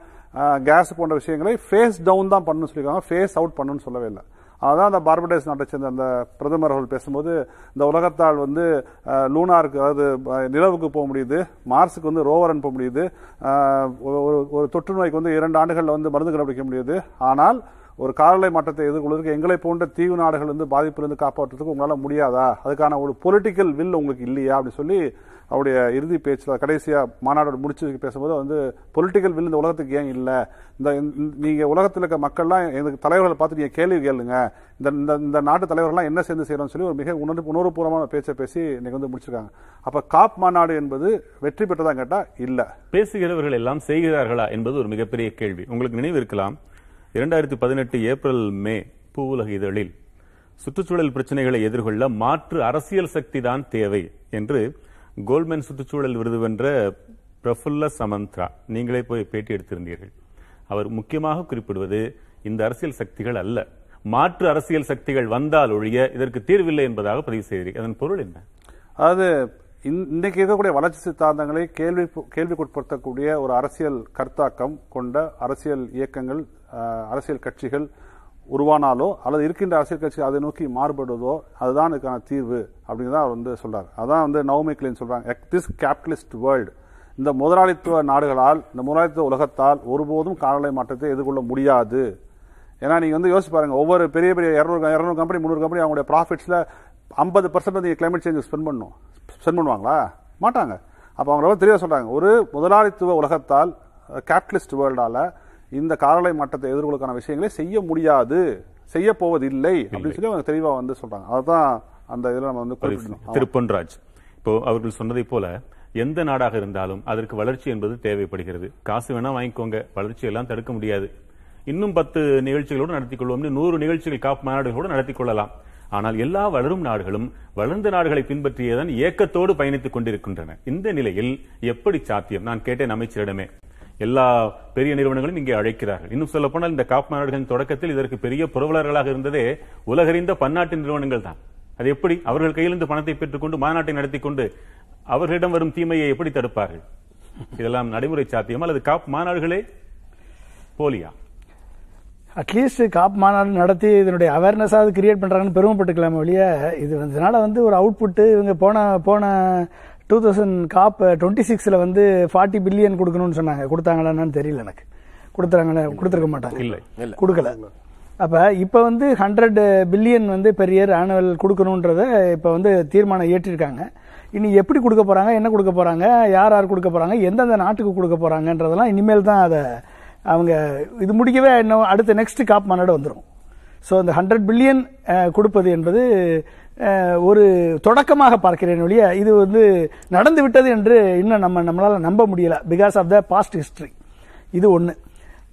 கேஸ் போன்ற விஷயங்களை ஃபேஸ் டவுன் தான் பண்ணணும்னு சொல்லியிருக்காங்க. ஃபேஸ் அவுட் பண்ணணும்னு சொல்லவே இல்லை. அதான் அந்த பார்படேஸ் நாட்டை சேர்ந்த அந்த பிரதமர் அவர்கள் பேசும்போது இந்த உலகத்தால் வந்து லூனாருக்கு அதாவது நிலவுக்கு போக முடியுது. மார்ஸுக்கு வந்து ரோவர் அனுப்ப முடியுது. ஒரு- ஒரு- ஒரு தொற்று நோய்க்கு வந்து இரண்டு ஆண்டுகளில் வந்து மருந்து கண்டுபிடிக்க முடியுது. ஆனால் ஒரு காலநிலை மாற்றத்தை எதிர்கொள்வதற்கு எங்களை போன்ற தீவு நாடுகள் வந்து பாதிப்பிலிருந்து காப்பாற்றுறதுக்கு உங்களால் முடியாதா? அதுக்கான ஒரு பொலிட்டிக்கல் வில் உங்களுக்கு இல்லையா? அப்படின்னு சொல்லி அவருடைய இறுதி பேச்சில் கடைசியாக மாநாடு முடிச்சு பேசும்போது வந்து பொலிட்டிக்கல் வில் இந்த உலகத்துக்கு ஏன் இல்லை? இந்த நீங்கள் உலகத்தில் இருக்க மக்கள்லாம் எனக்கு தலைவர்களை பார்த்து நீங்கள் கேள்வி கேளுங்க. இந்த இந்த இந்த நாட்டு தலைவர்கள்லாம் என்ன சேர்ந்து செய்கிறோம்னு சொல்லி ஒரு மிக உணர்வு உணர்வுபூர்வமான பேச்சை பேசி இன்னைக்கு வந்து முடிச்சிருக்காங்க. அப்போ காப் மாநாடு என்பது வெற்றி பெற்றதா கேட்டால் இல்லை. பேசுகிறவர்கள் எல்லாம் செய்கிறார்களா என்பது ஒரு மிகப்பெரிய கேள்வி. உங்களுக்கு நினைவு இருக்கலாம். இரண்டாயிரத்தி பதினெட்டு ஏப்ரல் மே பூவுலக இதழில் சுற்றுச்சூழல் பிரச்சனைகளை எதிர்கொள்ள மாற்று அரசியல் சக்தி தான் தேவை என்று கோல்மேன் சுற்றுச்சூழல் விருது வென்ற பிரஃபுல்ல சமந்த்ரா நீங்களே போய் பேட்டி எடுத்திருந்தீர்கள். அவர் முக்கியமாக குறிப்பிடுவது இந்த அரசியல் சக்திகள் அல்ல. மாற்று அரசியல் சக்திகள் வந்தால் ஒழிய இதற்கு தீர்வில்லை என்பதாக பதிவு செய்தீர்கள் அதன் பொருள் என்ன? அது இன்- இன்னைக்கு இருக்கக்கூடிய வளர்ச்சி சித்தாந்தங்களை கேள்வி கேள்விக்குட்படுத்தக்கூடிய ஒரு அரசியல் கருத்தாக்கம் கொண்ட அரசியல் இயக்கங்கள் அரசியல் கட்சிகள் உருவானாலோ அல்லது இருக்கின்ற அரசியல் கட்சி அதை நோக்கி மாறுபடுவதோ அதுதான் இதுக்கான தீர்வு அப்படின்னு தான் அவர் வந்து சொல்றாரு. அதான் வந்து நவமி கிளின் சொல்றாங்க. திஸ் கேபிட்டலிஸ்ட் வேர்ல்டு இந்த முதலாளித்துவ நாடுகளால் இந்த முதலாளித்துவ உலகத்தால் ஒருபோதும் காலநிலை மாற்றத்தை எதிர்கொள்ள முடியாது. ஏன்னா நீங்க வந்து யோசிச்சு பாருங்க ஒவ்வொரு பெரிய பெரிய இரநூறு இரநூறு கம்பெனி முந்நூறு கம்பெனி அவங்களுடைய ப்ராஃபிட்ஸில் ஐம்பது பர்சன்ட் வந்து கிளைமேட் சேஞ்ச் ஸ்பெண்ட் பண்ணும். ஸ்பெண்ட் பண்ணுவாங்களா? மாட்டாங்க. அப்ப அவங்க ரொம்ப தெளிவாக சொல்றாங்க. ஒரு முதலாளித்துவ உலகத்தால் கேபிட்டலிஸ்ட் வேர்ல்டால இந்த காலநிலை மாற்றத்தை எதிர்கொள்ளுக்கான விஷயங்களை செய்ய முடியாது. செய்ய போவதில்லை அப்படின்னு சொல்லி அவங்க தெளிவா வந்து சொல்றாங்க. அதுதான் அந்த இதுல நம்ம வந்து குறிப்பிடணும். திரு பொன்ராஜ் இப்போ அவர்கள் சொன்னதைப் போல எந்த நாடாக இருந்தாலும் அதற்கு வளர்ச்சி என்பது தேவைப்படுகிறது. காசு வேணா வாங்கிக்கோங்க. வளர்ச்சி எல்லாம் தடுக்க முடியாது. இன்னும் பத்து நிகழ்ச்சிகளோடு நடத்திக் கொள்வோம்னு நூறு நிகழ்ச்சிகள் காப்பு மாநாடுகளோடு நடத்திக் கொள்ளலாம். ஆனால் எல்லா வளரும் நாடுகளும் வளர்ந்த நாடுகளை பின்பற்றியதன் இயக்கத்தோடு பயணித்துக் கொண்டிருக்கின்றன. இந்த நிலையில் எப்படி சாத்தியம்? நான் கேட்டேன் அமைச்சரிடமே. எல்லா பெரிய நிறுவனங்களும் இங்கே அழைக்கிறார்கள். இன்னும் சொல்ல போனால் இந்த காப் மாநாடுகளின் தொடக்கத்தில் இதற்கு பெரிய புரவலர்களாக இருந்ததே உலகறிந்த பன்னாட்டு நிறுவனங்கள் தான். அது எப்படி? அவர்கள் கையிலிருந்து பணத்தை பெற்றுக்கொண்டு மாநாட்டை நடத்தி கொண்டு அவர்களிடம் வரும் தீமையை எப்படி தடுப்பார்கள்? இதெல்லாம் நடைமுறை சாத்தியமா அல்லது காப் மாநாடுகளே? போலியா? அட்லீஸ்ட் காப் மாநாடு நடத்தி இதனுடைய அவேர்னஸாவது கிரியேட் பண்றாங்கன்னு பெருமைப்பட்டுக்கலாமே ஒழிய இது இதனால வந்து ஒரு அவுட்புட் இவங்க போன போன டூ தௌசண்ட் காப் டுவெண்ட்டி சிக்ஸ்ல வந்து ஃபார்ட்டி பில்லியன் கொடுக்கணும்னு சொன்னாங்க. கொடுத்தாங்களான்னு தெரியல எனக்கு. கொடுத்துறாங்களே? கொடுத்துருக்க மாட்டாங்க. இல்லை. கொடுக்கல. அப்ப இப்ப வந்து ஹண்ட்ரட் பில்லியன் வந்து பெர் இயர் ஆனுவல் கொடுக்கணுன்றத இப்ப வந்து தீர்மானம் ஏற்றிருக்காங்க. இனி எப்படி கொடுக்க போறாங்க? என்ன கொடுக்க போறாங்க? யார் யார் கொடுக்க போறாங்க? எந்தெந்த நாட்டுக்கு கொடுக்க போறாங்கன்றதெல்லாம் இனிமேல் தான் அதை அவங்க இது முடிக்கவே இன்னும் அடுத்த நெக்ஸ்ட் காப் மாநாடு வந்துடும் ஸோ இந்த ஹண்ட்ரட் பில்லியன் கொடுப்பது என்பது ஒரு தொடக்கமாக பார்க்கிறேன் ஒழிய இது வந்து நடந்து விட்டது என்று இன்னும் நம்ம நம்மளால் நம்ப முடியல because of the past history இது ஒன்று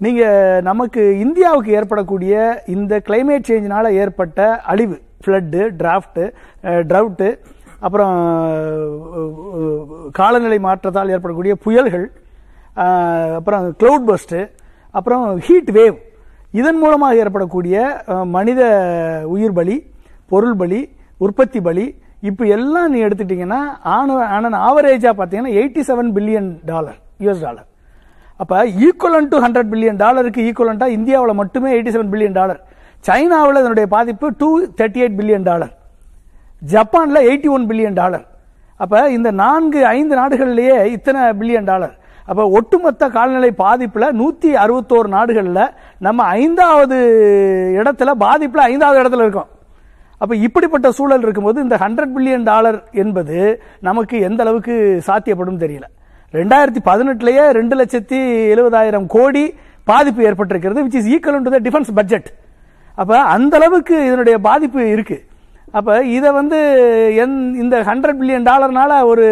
நீங்கள் நமக்கு இந்தியாவுக்கு ஏற்படக்கூடிய இந்த கிளைமேட் சேஞ்சினால் ஏற்பட்ட அழிவு ஃப்ளட்டு டிராஃப்ட்டு ட்ரவுட்டு அப்புறம் காலநிலை மாற்றத்தால் ஏற்படக்கூடிய புயல்கள் அப்புறம் க்ளவுட் பஸ்ட்டு அப்புறம் ஹீட் வேவ் இதன் மூலமாக ஏற்படக்கூடிய மனித உயிர் பலி பொருள் பலி உற்பத்தி பலி இப்போ எல்லாம் நீ எடுத்துட்டீங்கன்னா ஆன ஆவரேஜாக பார்த்தீங்கன்னா eighty seven billion dollar US dollar அப்போ ஈக்குவலன் டு ஹண்ட்ரட் பில்லியன் டாலருக்கு ஈக்குவலண்ட்டாக இந்தியாவில் மட்டுமே எயிட்டி செவன் பில்லியன் டாலர் சைனாவில் இதனுடைய பாதிப்பு two thirty eight billion dollar ஜப்பானில் எயிட்டி ஒன் பில்லியன் டாலர் அப்போ இந்த நான்கு ஐந்து நாடுகள்லேயே இத்தனை பில்லியன் டாலர் அப்போ ஒட்டுமொத்த கால்நிலை பாதிப்பில் நூற்றி அறுபத்தோரு நாடுகளில் நம்ம ஐந்தாவது இடத்துல பாதிப்பில் ஐந்தாவது இடத்துல இருக்கோம். அப்போ இப்படிப்பட்ட சூழல் இருக்கும்போது இந்த ஹண்ட்ரட் பில்லியன் டாலர் என்பது நமக்கு எந்த அளவுக்கு சாத்தியப்படும் தெரியல. ரெண்டாயிரத்தி பதினெட்டுலேயே ரெண்டு லட்சத்தி எழுபதாயிரம் கோடி பாதிப்பு ஏற்பட்டிருக்கிறது which is equal to the defence budget அப்போ அந்த அளவுக்கு இதனுடைய பாதிப்பு இருக்குது அப்போ இதை வந்து எந்- இந்த ஹண்ட்ரட் பில்லியன் டாலர்னால ஒரு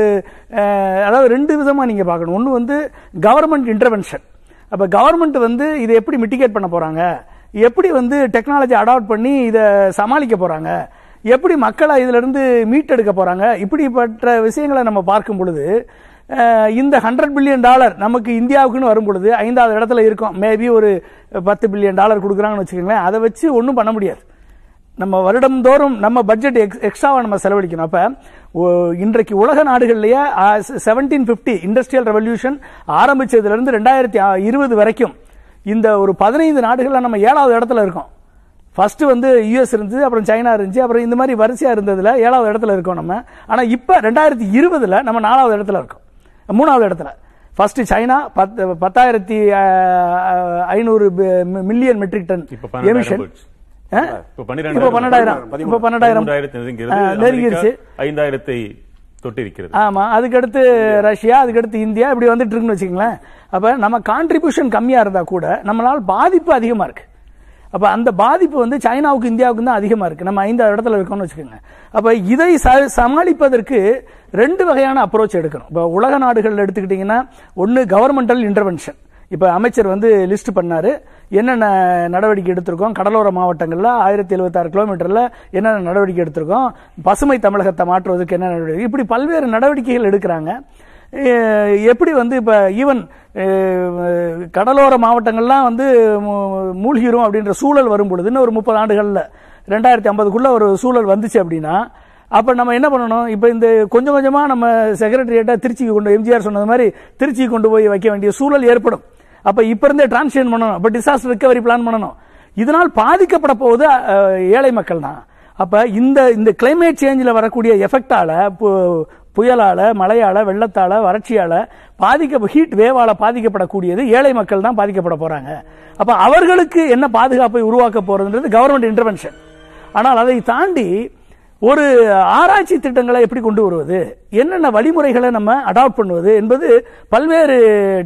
அதாவது ரெண்டு விதமாக நீங்கள் பார்க்கணும். ஒன்று வந்து கவர்மெண்ட் இன்டர்வென்ஷன் அப்போ கவர்மெண்ட் வந்து இதை எப்படி மிட்டிகேட் பண்ண போகிறாங்க எப்படி வந்து டெக்னாலஜி அடாப்ட் பண்ணி இதை சமாளிக்க போகிறாங்க எப்படி மக்களை இதிலிருந்து மீட்டெடுக்க போகிறாங்க இப்படிப்பட்ட விஷயங்களை நம்ம பார்க்கும் பொழுது இந்த ஹண்ட்ரட் பில்லியன் டாலர் நமக்கு இந்தியாவுக்குன்னு வரும் பொழுது ஐந்தாவது இடத்துல இருக்கும். மேபி ஒரு பத்து பில்லியன் டாலர் கொடுக்குறாங்கன்னு வச்சுக்கோங்களேன். அதை வச்சு ஒன்றும் பண்ண முடியாது. நம்ம வருடம்தோறும் நம்ம பட்ஜெட் எக்ஸ்ட்ராவா நம்ம செலவழிக்கணும். அப்ப இன்றைக்கு உலக நாடுகள்லயே செவன்டீன் பிப்டி இண்டஸ்ட்ரியல் ரெவல்யூஷன் ஆரம்பிச்சதுல இருந்து ரெண்டாயிரத்தி இருபது வரைக்கும் இந்த ஒரு பதினைந்து நாடுகள்ல நம்ம ஏழாவது இடத்துல இருக்கோம். ஃபர்ஸ்ட் வந்து யுஎஸ் இருந்துச்சு அப்புறம் சைனா இருந்துச்சு அப்புறம் இந்த மாதிரி வரிசையா இருந்ததுல ஏழாவது இடத்துல இருக்கோம் நம்ம. ஆனா இப்ப ரெண்டாயிரத்தி இருபதுல நம்ம நாலாவது இடத்துல இருக்கோம். மூணாவது இடத்துல. ஃபர்ஸ்ட் சைனா பத்து பத்தாயிரத்தி ஐநூறு மில்லியன் மெட்ரிக் டன் எமிஷன் ஐந்தாயிரத்தை தொட்டிருக்கிறது. ஆமா அதுக்கடுத்து ரஷ்யா அதுக்கடுத்து இந்தியா இப்படி வந்துட்டு இருக்குன்னு வச்சுங்களேன் அப்ப நம்ம கான்ட்ரிபியூஷன் கம்மியா இருந்தா கூட நம்மளால பாதிப்பு அதிகமா இருக்கு. அப்ப அந்த பாதிப்பு வந்து சைனாவுக்கு இந்தியாவுக்கு தான் அதிகமா இருக்கு. நம்ம ஐந்தாவது இடத்துல இருக்கோம்னு வச்சுக்கோங்க. அப்ப இதை சமாளிப்பதற்கு ரெண்டு வகையான அப்ரோச் எடுக்கணும். இப்ப உலக நாடுகள் எடுத்துக்கிட்டீங்கன்னா ஒன்னு கவர்மெண்டல் இன்டர்வென்ஷன் இப்போ அமைச்சர் வந்து லிஸ்ட் பண்ணாரு. என்னென்ன நடவடிக்கை எடுத்திருக்கோம்? கடலோர மாவட்டங்களில் ஆயிரத்தி எழுபத்தாறு கிலோமீட்டரில் என்னென்ன நடவடிக்கை எடுத்திருக்கோம்? பசுமை தமிழகத்தை மாற்றுவதற்கு என்ன நடவடிக்கை இப்படி பல்வேறு நடவடிக்கைகள் எடுக்கிறாங்க. எப்படி வந்து இப்போ ஈவன் கடலோர மாவட்டங்கள்லாம் வந்து மூழ்கிரும் அப்படின்ற சூழல் வரும் பொழுது இன்னும் ஒரு முப்பது ஆண்டுகளில் ரெண்டாயிரத்தி ஐம்பதுக்குள்ளே ஒரு சூழல் வந்துச்சு அப்படின்னா அப்போ நம்ம என்ன பண்ணணும்? இப்போ இந்த கொஞ்சம் கொஞ்சமாக நம்ம செக்ரட்டரியேட்டாக திருச்சிக்கு கொண்டு எம்ஜிஆர் சொன்னது மாதிரி திருச்சிக்கு கொண்டு போய் வைக்க வேண்டிய சூழல் ஏற்படும். அப்ப இப்ப இருந்தே டிரான்ஸ்லேஷன் பண்ணணும். அப்ப டிசாஸ்டர் ரிகவரி பிளான் பண்ணணும். இதனால் பாதிக்கப்பட போவது ஏழை மக்கள் தான் அப்ப இந்த இந்த கிளைமேட் சேஞ்சில் வரக்கூடிய எஃபெக்டால புயலால மழையால வெள்ளத்தால வறட்சியால பாதிக்க ஹீட் வேவால பாதிக்கப்படக்கூடியது ஏழை மக்கள் தான் பாதிக்கப்பட போறாங்க. அப்ப அவர்களுக்கு என்ன பாதுகாப்பை உருவாக்க போறதுன்றது கவர்மெண்ட் இன்டர்வென்ஷன் ஆனால் அதை தாண்டி ஒரு ஆராய்ச்சி திட்டங்களை எப்படி கொண்டு வருவது? என்னென்ன வழிமுறைகளை நம்ம அடாப்ட் பண்ணுவது? என்பது பல்வேறு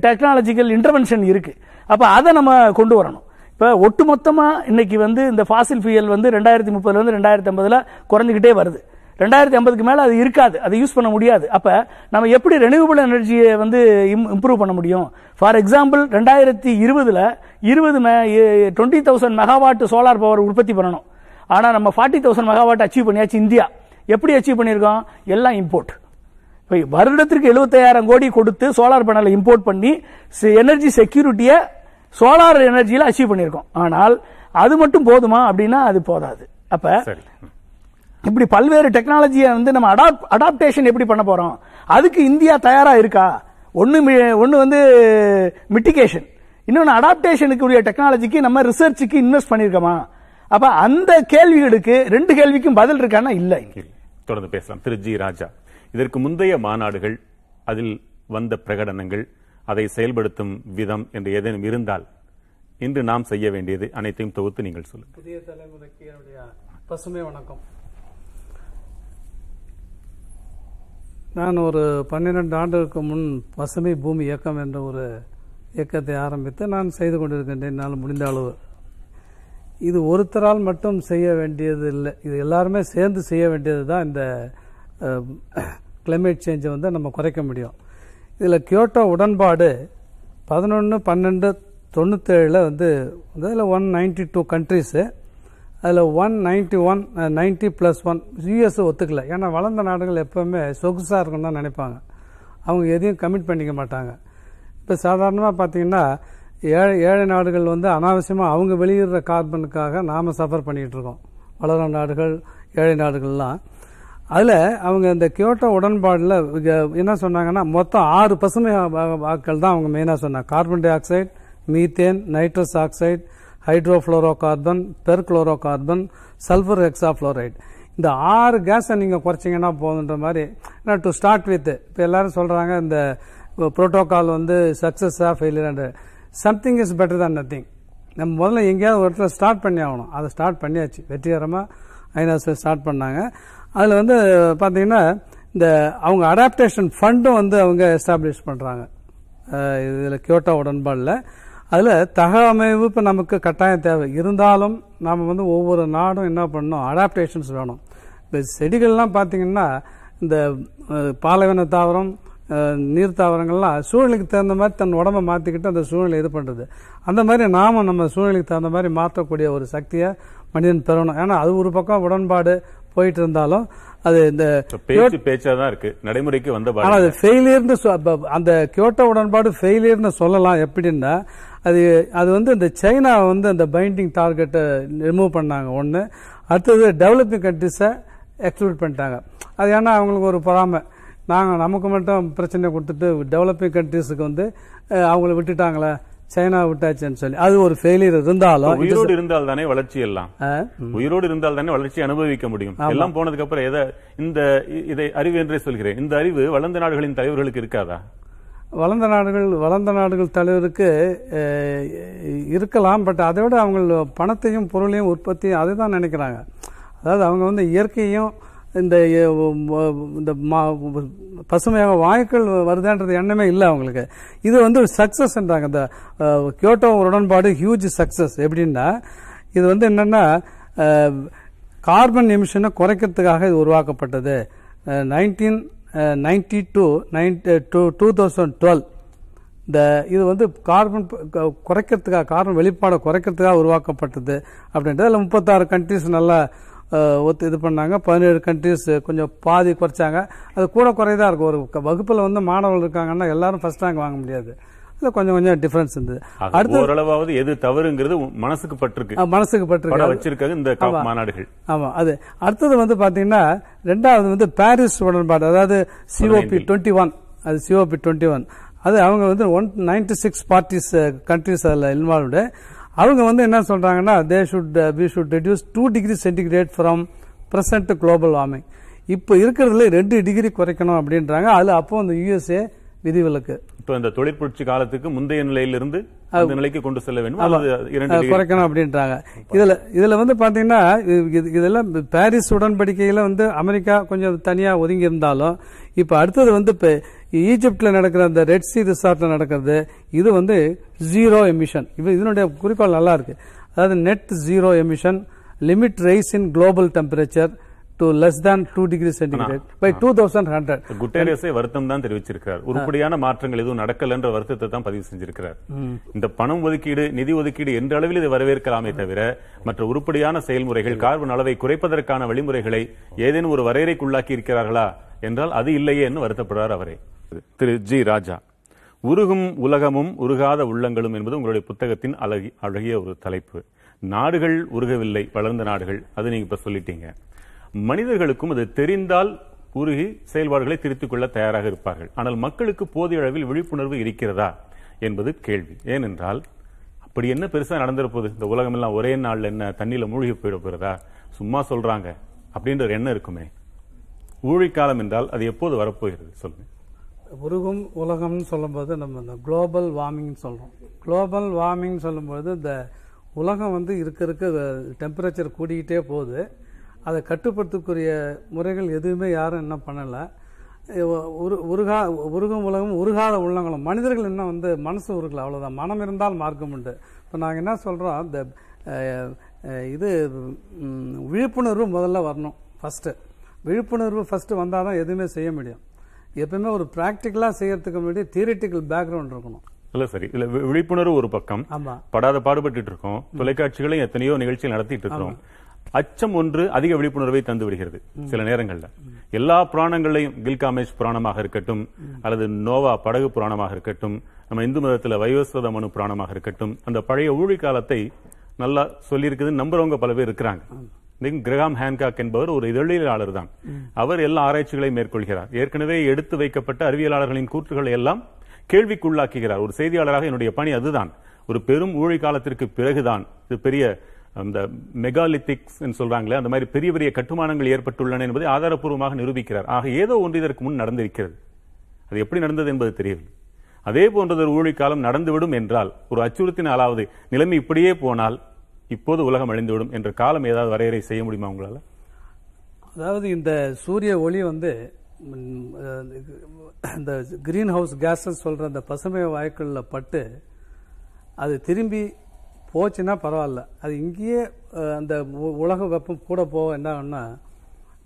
டெக்னாலஜிக்கல் இன்டர்வென்ஷன் இருக்கு. அப்போ அதை நம்ம கொண்டு வரணும். இப்போ ஒட்டுமொத்தமாக இன்னைக்கு வந்து இந்த ஃபாசில் ஃபியூயல் வந்து ரெண்டாயிரத்தி முப்பதுல இருந்து ரெண்டாயிரத்தி ஐம்பதுல குறைஞ்சிக்கிட்டே வருது. ரெண்டாயிரத்தி ஐம்பதுக்கு மேலே அது இருக்காது. அதை யூஸ் பண்ண முடியாது. அப்போ நம்ம எப்படி ரெனியூபிள் எனர்ஜியை வந்து இம் இம்ப்ரூவ் பண்ண முடியும்? ஃபார் எக்ஸாம்பிள் ரெண்டாயிரத்தி இருபதுல இருபது twenty thousand megawatt solar power உற்பத்தி பண்ணணும். ஆனா நம்ம ஃபார்ட்டி தௌசண்ட் மெகாவாட் அச்சீவ் பண்ணியாச்சு இந்தியா. எப்படி அச்சீவ் பண்ணியிருக்கோம்? எல்லாம் இம்போர்ட் இப்போ வருடத்திற்கு 75000 கோடி கொடுத்து சோலார் பேனலை இம்போர்ட் பண்ணி எனர்ஜி செக்யூரிட்டியை சோலார் எனர்ஜியில் அச்சீவ் பண்ணியிருக்கோம். ஆனால் அது மட்டும் போதுமா அப்படின்னா அது போதாது. அப்ப இப்படி பல்வேறு டெக்னாலஜியை வந்து நம்ம அடாப்ட் அடாப்டேஷன் எப்படி பண்ண போறோம்? அதுக்கு இந்தியா தயாரா இருக்கா? ஒன்னு மி- ஒன்னு வந்து மிட்டிகேஷன் இன்னொன்னு அடாப்டேஷனுக்கு உரிய டெக்னாலஜிக்கு நம்ம ரிசர்ச்சுக்கு இன்வெஸ்ட் பண்ணிருக்கோமா அப்ப அந்த கேள்விகளுக்கு ரெண்டு கேள்விக்கும் பதில் இருக்கான்னா இல்ல தொடர்ந்து பேசலாம். திரு ஜி ராஜா இதற்கு முந்தைய மாநாடுகள் அதில் வந்த பிரகடனங்கள் அதை செயல்படுத்தும் விதம் என்று ஏதேனும் இருந்தால் இன்று நாம் செய்ய வேண்டியது அனைத்தையும் தொகுத்து நீங்கள் சொல்லுங்கள். புதிய தலைமுறைக்கு என்னுடைய பசுமை வணக்கம். நான் ஒரு பன்னிரண்டு ஆண்டுகளுக்கு முன் பசுமை பூமி இயக்கம் என்ற ஒரு இயக்கத்தை ஆரம்பித்து நான் செய்து கொண்டிருக்கின்றேன். என்னால் முடிந்த அளவு. இது ஒருத்தரால் மட்டும் செய்ய வேண்டியது இல்லை இது எல்லாருமே சேர்ந்து செய்ய வேண்டியது தான் இந்த கிளைமேட் சேஞ்சை வந்து நம்ம குறைக்க முடியும். இதில் கியோட்டோ உடன்பாடு பதினொன்று பன்னெண்டு தொண்ணூத்தேழில் வந்து அதில் ஒன் நைன்டி டூ கண்ட்ரிஸு அதில் one ninety one ninety plus one US ஒத்துக்கல. ஏன்னா வளர்ந்த நாடுகள் எப்போவுமே சொகுசாக இருக்குன்னு தான் நினைப்பாங்க. அவங்க எதையும் கமிட் பண்ணிக்க மாட்டாங்க. இப்போ சாதாரணமாக பார்த்தீங்கன்னா ஏழை ஏழை நாடுகள் வந்து அனாவசியமாக அவங்க வெளியிடுற கார்பனுக்காக நாம் சஃபர் பண்ணிகிட்டு இருக்கோம் வளரும் நாடுகள் ஏழை நாடுகள்லாம். அதில் அவங்க இந்த கியோட்டோ உடன்பாடில் என்ன சொன்னாங்கன்னா மொத்தம் ஆறு பசுமை வாக்கள் தான் அவங்க மெயினாக சொன்னாங்க. Carbon dioxide methane nitrous oxide hydrofluorocarbon perchlorocarbon sulphur hexafluoride இந்த ஆறு கேஸை நீங்கள் குறைச்சிங்கன்னா போதுன்ற மாதிரி ஏன்னா டு ஸ்டார்ட் வித் இப்போ எல்லாரும் சொல்கிறாங்க இந்த புரோட்டோகால் வந்து சக்ஸஸாக ஃபெயிலியர் சம்திங் இஸ் பெட்டர் தான் நத்திங் நம்ம முதல்ல எங்கேயாவது ஒரு இடத்துல ஸ்டார்ட் பண்ணி ஆகணும். அதை ஸ்டார்ட் பண்ணியாச்சு. வெற்றிகரமாக ஐநாஸ் ஸ்டார்ட் பண்ணாங்க. அதில் வந்து பார்த்தீங்கன்னா இந்த அவங்க அடாப்டேஷன் ஃபண்டும் வந்து அவங்க எஸ்டாப்ளிஷ் பண்ணுறாங்க இதில் கியோட்டோ உடன்பாடில். அதில் தகவமைவு இப்போ நமக்கு கட்டாயம் தேவை. இருந்தாலும் நாம் வந்து ஒவ்வொரு நாடும் என்ன பண்ணணும்? அடாப்டேஷன்ஸ் வேணும். இப்போ செடிகள்லாம் பார்த்தீங்கன்னா இந்த பாலைவன தாவரம் நீர் தாவரங்கள்லாம் சூழ்நிலைக்கு தகுந்த மாதிரி தன் உடம்பை மாற்றிக்கிட்டு அந்த சூழ்நிலை இது பண்ணுறது அந்த மாதிரி நாமும் நம்ம சூழ்நிலைக்கு தகுந்த மாதிரி மாற்றக்கூடிய ஒரு சக்தியை மனிதன் பெறணும். ஏன்னா அது ஒரு பக்கம் உடன்பாடு போயிட்டு இருந்தாலும் அது இந்த பேச்சு பேச்சா தான் இருக்கு. நடைமுறைக்கு வந்த ஆனா பாருங்க அது ஃபெயிலியர்னு அந்த கியோட்டோ உடன்பாடு ஃபெயிலியர்னு சொல்லலாம். எப்படின்னா அது அது வந்து இந்த சைனா வந்து அந்த பைண்டிங் டார்கெட்டை ரிமூவ் பண்ணாங்க. ஒன்று அடுத்தது டெவலப்பிங் கண்ட்ரிஸை எக்ஸ்க்ளூட் பண்ணிட்டாங்க. அது ஏன்னா அவங்களுக்கு ஒரு பொறாமை. நாங்கள் நமக்கு மட்டும் பிரச்சனை கொடுத்துட்டு டெவலப்பிங் கண்ட்ரிஸுக்கு வந்து அவங்கள விட்டுட்டாங்களே சைனா விட்டாச்சுன்னு சொல்லி. அது ஒரு ஃபெயிலியர் இருந்தாலும் உயிரோடு இருந்தால் தானே வளர்ச்சி எல்லாம்? உயிரோடு இருந்தால் தானே வளர்ச்சி அனுபவிக்க முடியும். எல்லாம் போனதுக்கு அப்புறம் எதை இந்த இதை அறிவு என்றே சொல்கிறேன். இந்த அறிவு வளர்ந்த நாடுகளின் தலைவர்களுக்கு இருக்காதா? வளர்ந்த நாடுகள் வளர்ந்த நாடுகள் தலைவருக்கு இருக்கலாம் பட் அதை விட அவங்க பணத்தையும் பொருளையும் உற்பத்தியும் அதை தான் நினைக்கிறாங்க. அதாவது அவங்க வந்து இயற்கையும் இந்த இந்த மா- பசுமையாக வாயுக்கள் வருதுன்றது எண்ணமே இல்லை அவங்களுக்கு. இது வந்து ஒரு சக்சஸ்ன்றாங்க இந்த கியோட்டோ உடன்பாடு ஹியூஜ் சக்ஸஸ் எப்படின்னா இது வந்து என்னென்னா கார்பன் எமிஷனை குறைக்கிறதுக்காக இது உருவாக்கப்பட்டது. Nineteen ninety two two two thousand twelve இந்த இது வந்து கார்பன் குறைக்கிறதுக்காக கார்பன் வெளிப்பாடை குறைக்கிறதுக்காக உருவாக்கப்பட்டது. அப்படின்றது அதில் முப்பத்தாறு கண்ட்ரிஸ் நல்லா ஒத்து இது பண்ணாங்க. பதினேழு கண்ட்ரிஸ் கொஞ்சம் பாதி குறைச்சாங்க. அது கூட குறையதா இருக்கும். ஒரு வகுப்புல வந்து மாணவர்கள் இருக்காங்கன்னா எல்லாரும் ஃபர்ஸ்ட் ரேங்க் வாங்க முடியாது. அதில் கொஞ்சம் கொஞ்சம் டிஃபரன்ஸ் இருந்தது அடுத்து ஓரளவாவது எது தவறுங்கிறது மனசுக்கு பட்டிருக்கு. மனசுக்கு பட்டிருக்கு. வச்சிருக்காது இந்த மாநாடுகள். ஆமா அது. அடுத்தது வந்து பாத்தீங்கன்னா ரெண்டாவது வந்து பாரிஸ் உடன்பாடு அதாவது சிஓபி டுவெண்ட்டி ஒன் அது சிஓபி டுவெண்ட்டி ஒன் அது அவங்க வந்து one ninety six parties countries அதில் இன்வால்வ்டு அவங்க வந்து என்ன சொல்றாங்கன்னா they should we should reduce two degree centigrade from present global warming இப்போ இருக்கிறதுல ரெண்டு டிகிரி குறைக்கணும் அப்படின்றாங்க. அதுல அப்போ அந்த யுஎஸ்ஏ விதிவிலக்கு. இப்ப இந்த தொழிற்புரட்சி காலத்துக்கு முந்தைய நிலையிலிருந்து அந்த நிலைக்கு கொண்டு செல்ல வேண்டும். குறைக்கணும் அப்படின்றாங்க. இதுல இதுல வந்து இது- இதெல்லாம் பாரிஸ் உடன்படிக்கையில வந்து அமெரிக்கா கொஞ்சம் தனியா ஒதுங்கி இருந்தாலும் இப்ப அடுத்தது வந்து இப்ப ஈஜிப்ட்ல நடக்கிற அந்த ரெட் சி ரிசார்ட்ல நடக்கிறது இது வந்து ஜீரோ எமிஷன் இது இதனுடைய குறிக்கோள் நல்லா இருக்கு. அதாவது net zero emission limit rise in global temperature to less than two degree centigrade by two thousand hundred குட்டேரியஸே வருத்தம் தான் தெரிவிச்சிருக்கிறார். உருப்படியான மாற்றங்கள் எதுவும் நடக்கலன்ற வருத்தத்தை தான் பதிவு செஞ்சிருக்கிறார். இந்த பணம் ஒதுக்கீடு நிதி ஒதுக்கீடு என்ற அளவில் இதை வரவேற்கலாமே தவிர மற்ற உருப்படியான செயல்முறைகள் கார்பன் அளவை குறைப்பதற்கான வழிமுறைகளை ஏதேனும் ஒரு வரையறைக்குள்ளாக்கி இருக்கிறார்களா? என்றால் அது இல்லையே என்று வருத்தப்படுறார் அவரே. திரு ஜி ராஜா உருகும் உலகமும் உருகாத உள்ளங்களும் என்பது உங்களுடைய புத்தகத்தின் அழகி அழகிய ஒரு தலைப்பு. நாடுகள் உருகவில்லை வளர்ந்த நாடுகள் அது நீங்க இப்ப சொல்லிட்டீங்க. மனிதர்களுக்கும் அது தெரிந்தால் உருகி செயல்பாடுகளை திருத்திக் கொள்ள தயாராக இருப்பார்கள். ஆனால் மக்களுக்கு போதிய அளவில் விழிப்புணர்வு இருக்கிறதா என்பது கேள்வி. ஏனென்றால் அப்படி என்ன பெருசா நடந்திருப்பது இந்த உலகம் எல்லாம் ஒரே நாளில் என்ன தண்ணியில மூழ்கி போயிட போறதா? சும்மா சொல்றாங்க. அப்படின்ற ஒரு எண்ணம் இருக்குமே. ஊழிக்காலம் என்றால் அது எப்போது வரப்போகிறது? சொல்லுங்க. உருகும் உலகம்னு சொல்லும்போது நம்ம இந்த குளோபல் வார்மிங் சொல்கிறோம் குளோபல் வார்மிங் சொல்லும்போது இந்த உலகம் வந்து இருக்க இருக்க டெம்பரேச்சர் கூடிக்கிட்டே போகுது. அதை கட்டுப்படுத்தக்கூடிய முறைகள் எதுவுமே யாரும் என்ன பண்ணலை. உரு உருகா உருகும் உலகம் உருகாத உள்ளங்களும். மனிதர்கள் இன்னும் வந்து மனசு உருகலை அவ்வளோதான் மனம் இருந்தால் மார்க்கம் உண்டு. இப்போ நாங்கள் என்ன சொல்கிறோம் இந்த இது விழிப்புணர்வு முதல்ல வரணும். ஃபஸ்ட்டு விழிப்புணர்வு ஃபஸ்ட்டு வந்தால் தான் எதுவுமே செய்ய முடியும். எப்பவுமே ஒரு ப்ராக்டிக்கலாக செய்யறதுக்கு முன்னாடி தியரிட்டிக்கல் பேக்ரவுண்ட் இருக்கணும். இல்ல சரி. இதுல வி- விழிப்புணர்வு ஒரு பக்கம். படாத பாடுபட்டு இருக்கோம். தொலைக்காட்சிகளையும் எத்தனையோ நிகழ்ச்சிகள் நடத்திட்டு இருக்கிறோம் அச்சம் ஒன்று அதிக விழிப்புணர்வை தந்து விடுகிறது சில நேரங்கள்ல. எல்லா புராணங்களையும் கில்காமேஷ் புராணமாக இருக்கட்டும் அல்லது நோவா படகு புராணமாக இருக்கட்டும் நம்ம இந்து மதத்துல வைவஸ்வத மனு புராணமாக இருக்கட்டும் அந்த பழைய ஊழி காலத்தை நல்லா சொல்லியிருக்குதுன்னு நம்புறவங்க பல பேர் இருக்கிறாங்க. கிரகாம் ஹேன்காக் என்பவர் ஒரு இதழியலாளர் தான். அவர் எல்லா ஆராய்ச்சிகளை மேற்கொள்கிறார். ஏற்கனவே எடுத்து வைக்கப்பட்ட அறிவியலாளர்களின் கூற்றுகளை எல்லாம் கேள்விக்குள்ளாக்குகிறார். ஒரு செய்தியாளராக என்னுடைய பணி அதுதான். ஒரு பெரும் ஊழி காலத்திற்கு பிறகுதான். இது பெரிய அந்த மெகாலித்திக்ஸ் சொல்றாங்களே அந்த மாதிரி பெரிய பெரிய கட்டுமானங்கள் ஏற்பட்டுள்ளன என்பதை ஆதாரப்பூர்வமாக நிரூபிக்கிறார். ஆக ஏதோ ஒன்று இதற்கு முன் நடந்திருக்கிறது. அது எப்படி நடந்தது என்பது தெரியவில்லை. அதே போன்றது ஒரு ஊழிக்காலம் நடந்துவிடும் என்றால் ஒரு அச்சுறுத்தினாலாவது நிலைமை இப்படியே போனால் இப்போது உலகம் அழிந்துவிடும் என்ற காலம் ஏதாவது வரையறை செய்ய முடியுமா உங்களால்? அதாவது இந்த சூரிய ஒளி வந்து இந்த கிரீன் ஹவுஸ் கேஸஸ் சொல்கிற அந்த பசுமை வாயுக்களில் பட்டு அது திரும்பி போச்சுன்னா பரவாயில்ல. அது இங்கேயே அந்த உ- உலக வெப்பம் கூட போக என்ன ஆகும்னா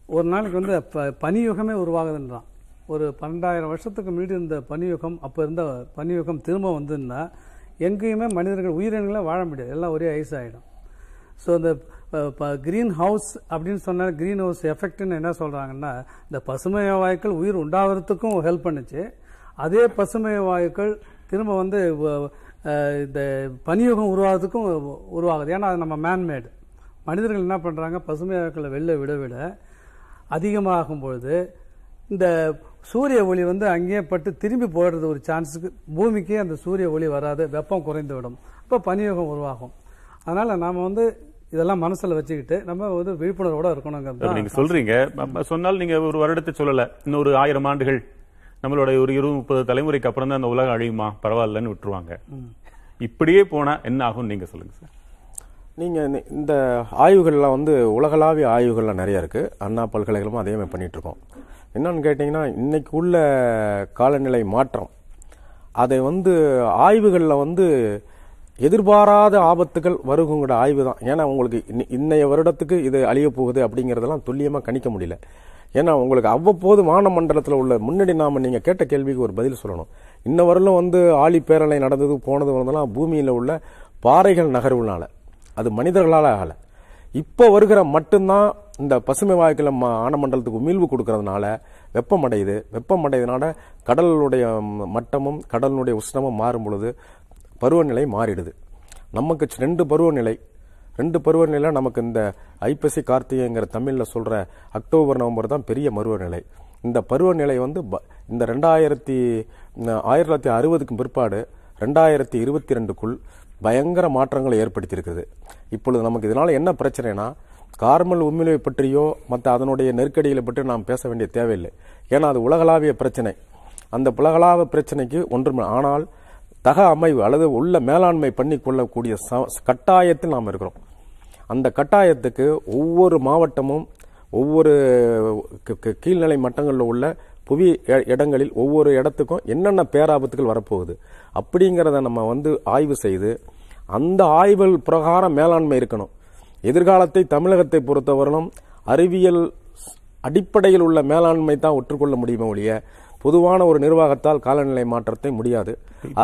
ஒரு நாளைக்கு வந்து ப- பனியுகமே உருவாகுதுன்றான். ஒரு பன்னெண்டாயிரம் வருஷத்துக்கு முன்னாடி இருந்த பனியுகம் அப்போ இருந்த பனியுகம் திரும்ப வந்துன்னா எங்கேயுமே மனிதர்கள் உயிரினங்களே வாழ முடியாது. எல்லாம் ஒரே ஐஸ் ஆகிடும் ஸோ uh, இந்த கிரீன் ஹவுஸ் அப்படின்னு சொன்னால் கிரீன் ஹவுஸ் எஃபெக்ட்னு என்ன சொல்கிறாங்கன்னா இந்த பசுமை வாயுக்கள் உயிர் உண்டாகிறதுக்கும் ஹெல்ப் பண்ணுச்சு. அதே பசுமை வாயுக்கள் திரும்ப வந்து இந்த பனியுகம் உருவாகிறதுக்கும் உருவாகுது. ஏன்னா அது நம்ம மேன்மேடு மனிதர்கள் என்ன பண்ணுறாங்க பசுமை வாயுக்களை வெளில விட விட அதிகமாகும் பொழுது இந்த சூரிய ஒளி வந்து அங்கேயே பட்டு திரும்பி போயிடுறது ஒரு சான்ஸுக்கு பூமிக்கே அந்த சூரிய ஒளி வராது. வெப்பம் குறைந்து விடும். அப்போ பனியுகம் உருவாகும். அதனால் நாம் வந்து இதெல்லாம் மனசுல வச்சுக்கிட்டு நம்ம வந்து விழிப்புணர்வோட தான் நீங்க சொல்றீங்க. சொன்னால் நீங்க ஒரு வருடத்தை சொல்லல. இன்னொரு ஆயிரம் ஆண்டுகள். நம்மளோட ஒரு இருபது முப்பது தலைமுறைக்கு அப்புறம் தான் அந்த உலகம் அழியுமா? பரவாயில்லன்னு விட்டுருவாங்க. இப்படியே போனா என்ன ஆகும் நீங்க சொல்லுங்க சார். நீங்க இந்த- இந்த ஆய்வுகள்லாம் வந்து உலகளாவிய ஆய்வுகள்லாம் நிறைய இருக்கு. அண்ணா பல்கலைக்கழகமும் அதே மாதிரி பண்ணிட்டு இருக்கோம் என்னன்னு கேட்டீங்கன்னா இன்னைக்கு உள்ள காலநிலை மாற்றம். அதை வந்து ஆய்வுகளில் வந்து எதிர்பாராத ஆபத்துகள் வருங்கிற ஆய்வு தான் ஏன்னா உங்களுக்கு இன்னைய வருடத்துக்கு இது அழிய போகுது அப்படிங்கிறதெல்லாம் துல்லியமாக கணிக்க முடியல. ஏன்னா உங்களுக்கு அவ்வப்போது வான மண்டலத்தில் உள்ள முன்னாடி நாம் நீங்கள் கேட்ட கேள்விக்கு ஒரு பதில் சொல்லணும். இன்ன வரலும் வந்து ஆழி பேரலை நடந்தது போனது வந்தெல்லாம் பூமியில் உள்ள பாறைகள் நகர்வுனால. அது மனிதர்களால் ஆகலை. இப்போ வருகிற மட்டும்தான் இந்த பசுமை வாயுக்கள் ஆனமண்டலத்துக்கு உமிழ்வு கொடுக்கறதுனால வெப்பமடையுது. வெப்பமடையதுனால வெப்பம் கடலுடைய மட்டமும் கடலினுடைய உஷ்ணமும் மாறும் பொழுது பருவநிலை மாறிடுது. நமக்கு ரெண்டு பருவநிலை ரெண்டு பருவநிலை நமக்கு இந்த ஐப்பசி கார்த்திகைங்கிற தமிழில் சொல்கிற அக்டோபர் நவம்பர் தான் பெரிய பருவநிலை. இந்த பருவநிலை வந்து ப- இந்த ரெண்டாயிரத்தி ஆயிரத்தி தொள்ளாயிரத்தி அறுபதுக்கு பிற்பாடு ரெண்டாயிரத்தி இருபத்தி ரெண்டுக்குள் பயங்கர மாற்றங்களை ஏற்படுத்தியிருக்குது. இப்பொழுது நமக்கு இதனால் என்ன பிரச்சனைனா கார்மல் உமிழ்வை பற்றியோ மற்ற அதனுடைய நெருக்கடிகளை பற்றி நாம் பேச வேண்டிய தேவையில்லை. ஏன்னா அது உலகளாவிய பிரச்சனை. அந்த உலகளாவிய பிரச்சனைக்கு ஒன்றும் ஆனால் தக அமைவு அல்லது உள்ள மேலாண்மை பண்ணி கொள்ளக்கூடிய ச- கட்டாயத்தில் நாம் இருக்கிறோம். அந்த கட்டாயத்துக்கு ஒவ்வொரு மாவட்டமும் ஒவ்வொரு கீழ்நிலை மட்டங்களில் உள்ள புவி இடங்களில் ஒவ்வொரு இடத்துக்கும் என்னென்ன பேராபத்துகள் வரப்போகுது அப்படிங்கிறத நம்ம வந்து ஆய்வு செய்து அந்த ஆய்வுகள் பிரகாரம் மேலாண்மை இருக்கணும். எதிர்காலத்தை தமிழகத்தை பொறுத்தவரையிலும் அறிவியல் அடிப்படையில் உள்ள மேலாண்மை தான் ஒற்றுக்கொள்ள முடியுமே ஒழிய பொதுவான ஒரு நிர்வாகத்தால் காலநிலை மாற்றத்தை முடியாது.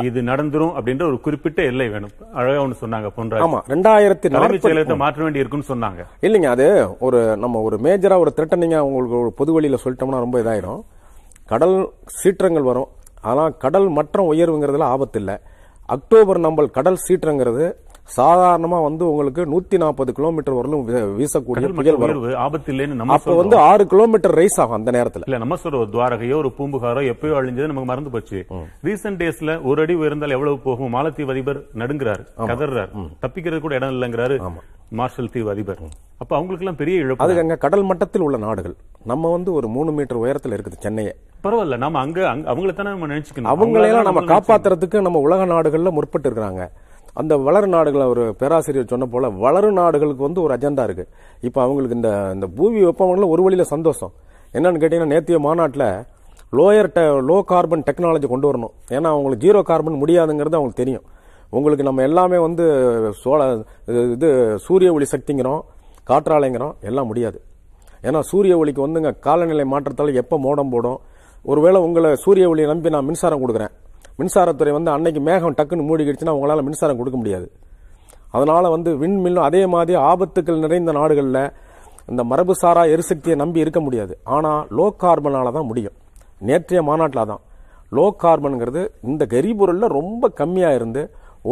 இது நடந்துரும் அப்படின்ற ஒரு குறிப்பிட்ட எல்லை வேணும். அழகா ஒண்ணு சொன்னாங்க போன்ற ஆமா ரெண்டாயிரத்தி நாற்பது மாற்ற வேண்டி இருக்குன்னு சொன்னாங்க. இல்லைங்க அது ஒரு நம்ம ஒரு மேஜரா ஒரு த்ரெட்டனிங்க உங்களுக்கு ஒரு பொது வழியில சொல்லிட்டோம்னா ரொம்ப இதாயிடும் கடல் சீற்றங்கள் வரும். ஆனா கடல் மற்ற உயர்வுங்கிறதுல ஆபத்து இல்லை. அக்டோபர் நம்பல் கடல் சீற்றங்கிறது சாதாரணமா வந்து உங்களுக்கு நூத்தி நாற்பது கிலோமீட்டர் வரலும் வீசக்கூடிய புயல் வரும். ஆபத்து இல்லைன்னு நம்ம அப்ப வந்து. ஆறு கிலோமீட்டர் ரைஸ் ஆகும் அந்த நேரத்துல. இல்ல நம்ம சொல்ற ஒரு துவாரகையோ ஒரு பூம்புகாரோ எப்பயோ அழிஞ்சது நமக்கு மறந்து போச்சு. ரீசெண்ட் டேஸ்ல ஒரு அடி உயர்ந்தால் எவ்வளவு போகும்? மாலத்தீவு அதிபர் நடுங்குறாரு கதறாரு தப்பிக்கிறது கூட இடம் இல்லைங்கிறாரு மார்ஷல் தீவு அதிபர். அப்ப அவங்களுக்கு எல்லாம் பெரிய இழப்பு அதுக்கு அங்க கடல் மட்டத்தில் உள்ள நாடுகள். நம்ம வந்து ஒரு மூணு மீட்டர் உயரத்துல இருக்குது சென்னையே. பரவாயில்ல நாம அங்க அவங்கள தானே நம்ம நினைச்சுக்கணும். அவங்களையெல்லாம் நம்ம காப்பாத்துறதுக்கு நம்ம உலக நாடுகள்ல முற்பட்டு இருக்கிறாங்க அந்த வளரும் நாடுகள் ஒரு பேராசிரியர் சொன்ன போல வளரும் நாடுகளுக்கு வந்து ஒரு அஜெண்டா இருக்கு. இப்போ அவங்களுக்கு இந்த இந்த பூமி வெப்பமண்டலம் ஒரு வழியில் சந்தோஷம். என்னன்னு கேட்டீங்கன்னா நேத்திய மாநாட்டில் லோயர் டெ லோ கார்பன் டெக்னாலஜி கொண்டு வரணும். ஏன்னா அவங்களுக்கு ஜீரோ கார்பன் முடியாதுங்கிறது அவங்களுக்கு தெரியும். உங்களுக்கு நம்ம எல்லாமே வந்து சோழ இது சூரிய ஒளி சக்திங்கிறோம் காற்றாலைங்கிறோம் எல்லாம் முடியாது. ஏன்னா சூரிய ஒளிக்கு வந்துங்க காலநிலை மாற்றத்தால் எப்போ மோடம் போடும்? ஒருவேளை உங்களை சூரிய ஒளியை நம்பி நான் மின்சாரம் கொடுக்குறேன். மின்சாரத்துறை வந்து அன்னைக்கு மேகம் டக்குன்னு மூடிக்கிடுச்சுன்னா உங்களால் மின்சாரம் கொடுக்க முடியாது. அதனால் வந்து விண்மில்லும் அதே மாதிரி ஆபத்துக்கள் நிறைந்த நாடுகளில் இந்த மரபுசாரா எரிசக்தியை நம்பி இருக்க முடியாது. ஆனால் லோ கார்பனால தான் முடியும். நேற்றைய மாநாட்டில் தான் லோ கார்பனுங்கிறது இந்த கரிபொருளில் ரொம்ப கம்மியாக இருந்து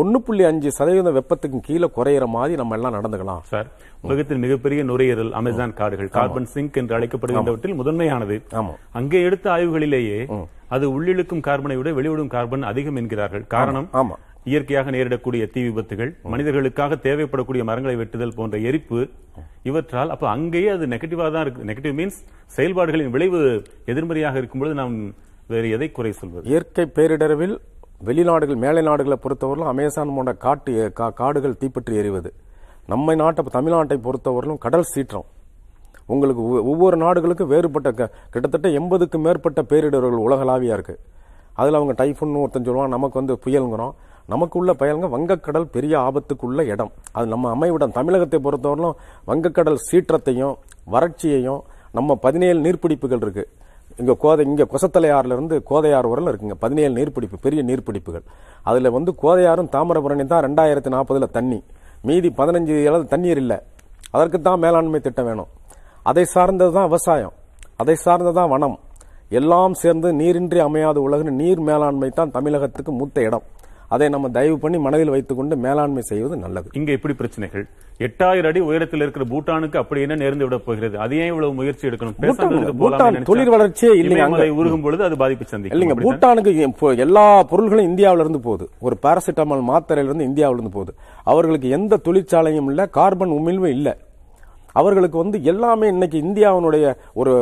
ஒன்று புள்ளி அஞ்சு சதவீதம் வெப்பத்துக்கு கீழே குறையிற மாதிரி நம்ம எல்லாம் நடந்துக்கலாம். சார் உலகத்தின் மிகப்பெரிய நுரையீரல் அமேசான் காடுகள் கார்பன் சிங்க் என்று அழைக்கப்படுகின்றவற்றில் முதன்மையானது. அங்கே எடுத்த ஆய்வுகளிலேயே அது உள்ளிழுக்கும் கார்பனை விட வெளிவிடும் கார்பன் அதிகம் என்கிறார்கள். காரணம் ஆமா. இயற்கையாக நேரிடக்கூடிய தீ விபத்துகள் மனிதர்களுக்காக தேவைப்படக்கூடிய மரங்களை வெட்டுதல் போன்ற எரிப்பு. இவற்றால் அப்ப அங்கேயே அது நெகட்டிவா தான் இருக்கு. நெகட்டிவ் மீன்ஸ் செயல்பாடுகளின் விளைவு எதிர்மறையாக இருக்கும்பொழுது நாம் வேறு எதை குறை சொல்வது? இயற்கை பேரிடரில் வெளிநாடுகள் மேலை நாடுகளை பொறுத்தவரையிலும் அமேசான் போன்ற காட்டு கா- காடுகள் தீப்பற்றி எறிவது. நம்ம நாட்டை தமிழ்நாட்டை பொறுத்தவரையிலும் கடல் சீற்றம். உங்களுக்கு ஒவ்வொரு நாடுகளுக்கும் வேறுபட்ட க- கிட்டத்தட்ட எண்பதுக்கும் மேற்பட்ட பேரிடர்கள் உலகளாவியாக இருக்குது அதில் அவங்க டைஃபுன் ஒருத்தன் சொல்லுவான் நமக்கு வந்து புயலுங்கிறோம். நமக்குள்ள பயலுங்க வங்கக்கடல் பெரிய ஆபத்துக்குள்ள இடம். அது நம்ம அமைவிடம் தமிழகத்தை பொறுத்தவரையிலும் வங்கக்கடல் சீற்றத்தையும் வறட்சியையும் நம்ம பதினேழு நீர்பிடிப்புகள் இருக்குது இங்கே கோதை இங்கே கொசத்தலையாறுலேருந்து கோதையாறு வரல இருக்குங்க. பதினேழு நீர்ப்பிடிப்பு பெரிய நீர்ப்பிடிப்புகள். அதில் வந்து கோதையாறும் தாமிரபரணி தான் ரெண்டாயிரத்தி நாற்பதில் தண்ணி. மீதி பதினஞ்சு அளவு தண்ணீர் இல்லை. அதற்கு தான் மேலாண்மை திட்டம் வேணும். அதை சார்ந்தது தான் விவசாயம். அதை சார்ந்தது தான் வனம். எல்லாம் சேர்ந்து நீரின்றி அமையாத உலகின் நீர் மேலாண்மை தான் தமிழகத்துக்கு மூத்த இடம். அதை நம்ம தயவு பண்ணி மனதில் வைத்துக்கொண்டு மேலாண்மை செய்வது நல்லது. இங்க எப்படி பிரச்சனைகள். எட்டாயிரம் அடி உயரத்தில் இருக்கிற பூட்டானுக்கு அப்படி என்ன நேர்ந்து விட போகிறது? அது ஏன் இவ்வளவு முயற்சி எடுக்கணும்? பூட்டான் தொழில் வளர்ச்சியே இல்லைங்க. அங்க. உருகும் பொழுது அது பாதிப்பு சந்திக்கும். இல்லைங்க? பூட்டானுக்கு எல்லா பொருள்களும் இந்தியாவில இருந்து போகுது. ஒரு பாராசிட்டமால் மாத்திரையில இருந்து இந்தியாவில இருந்து போகுது. அவர்களுக்கு எந்த தொழிற்சாலையும் இல்ல கார்பன் உமிழ்வு இல்ல. அவர்களுக்கு வந்து எல்லாமே இன்னைக்கு இந்தியாவினுடைய ஒரு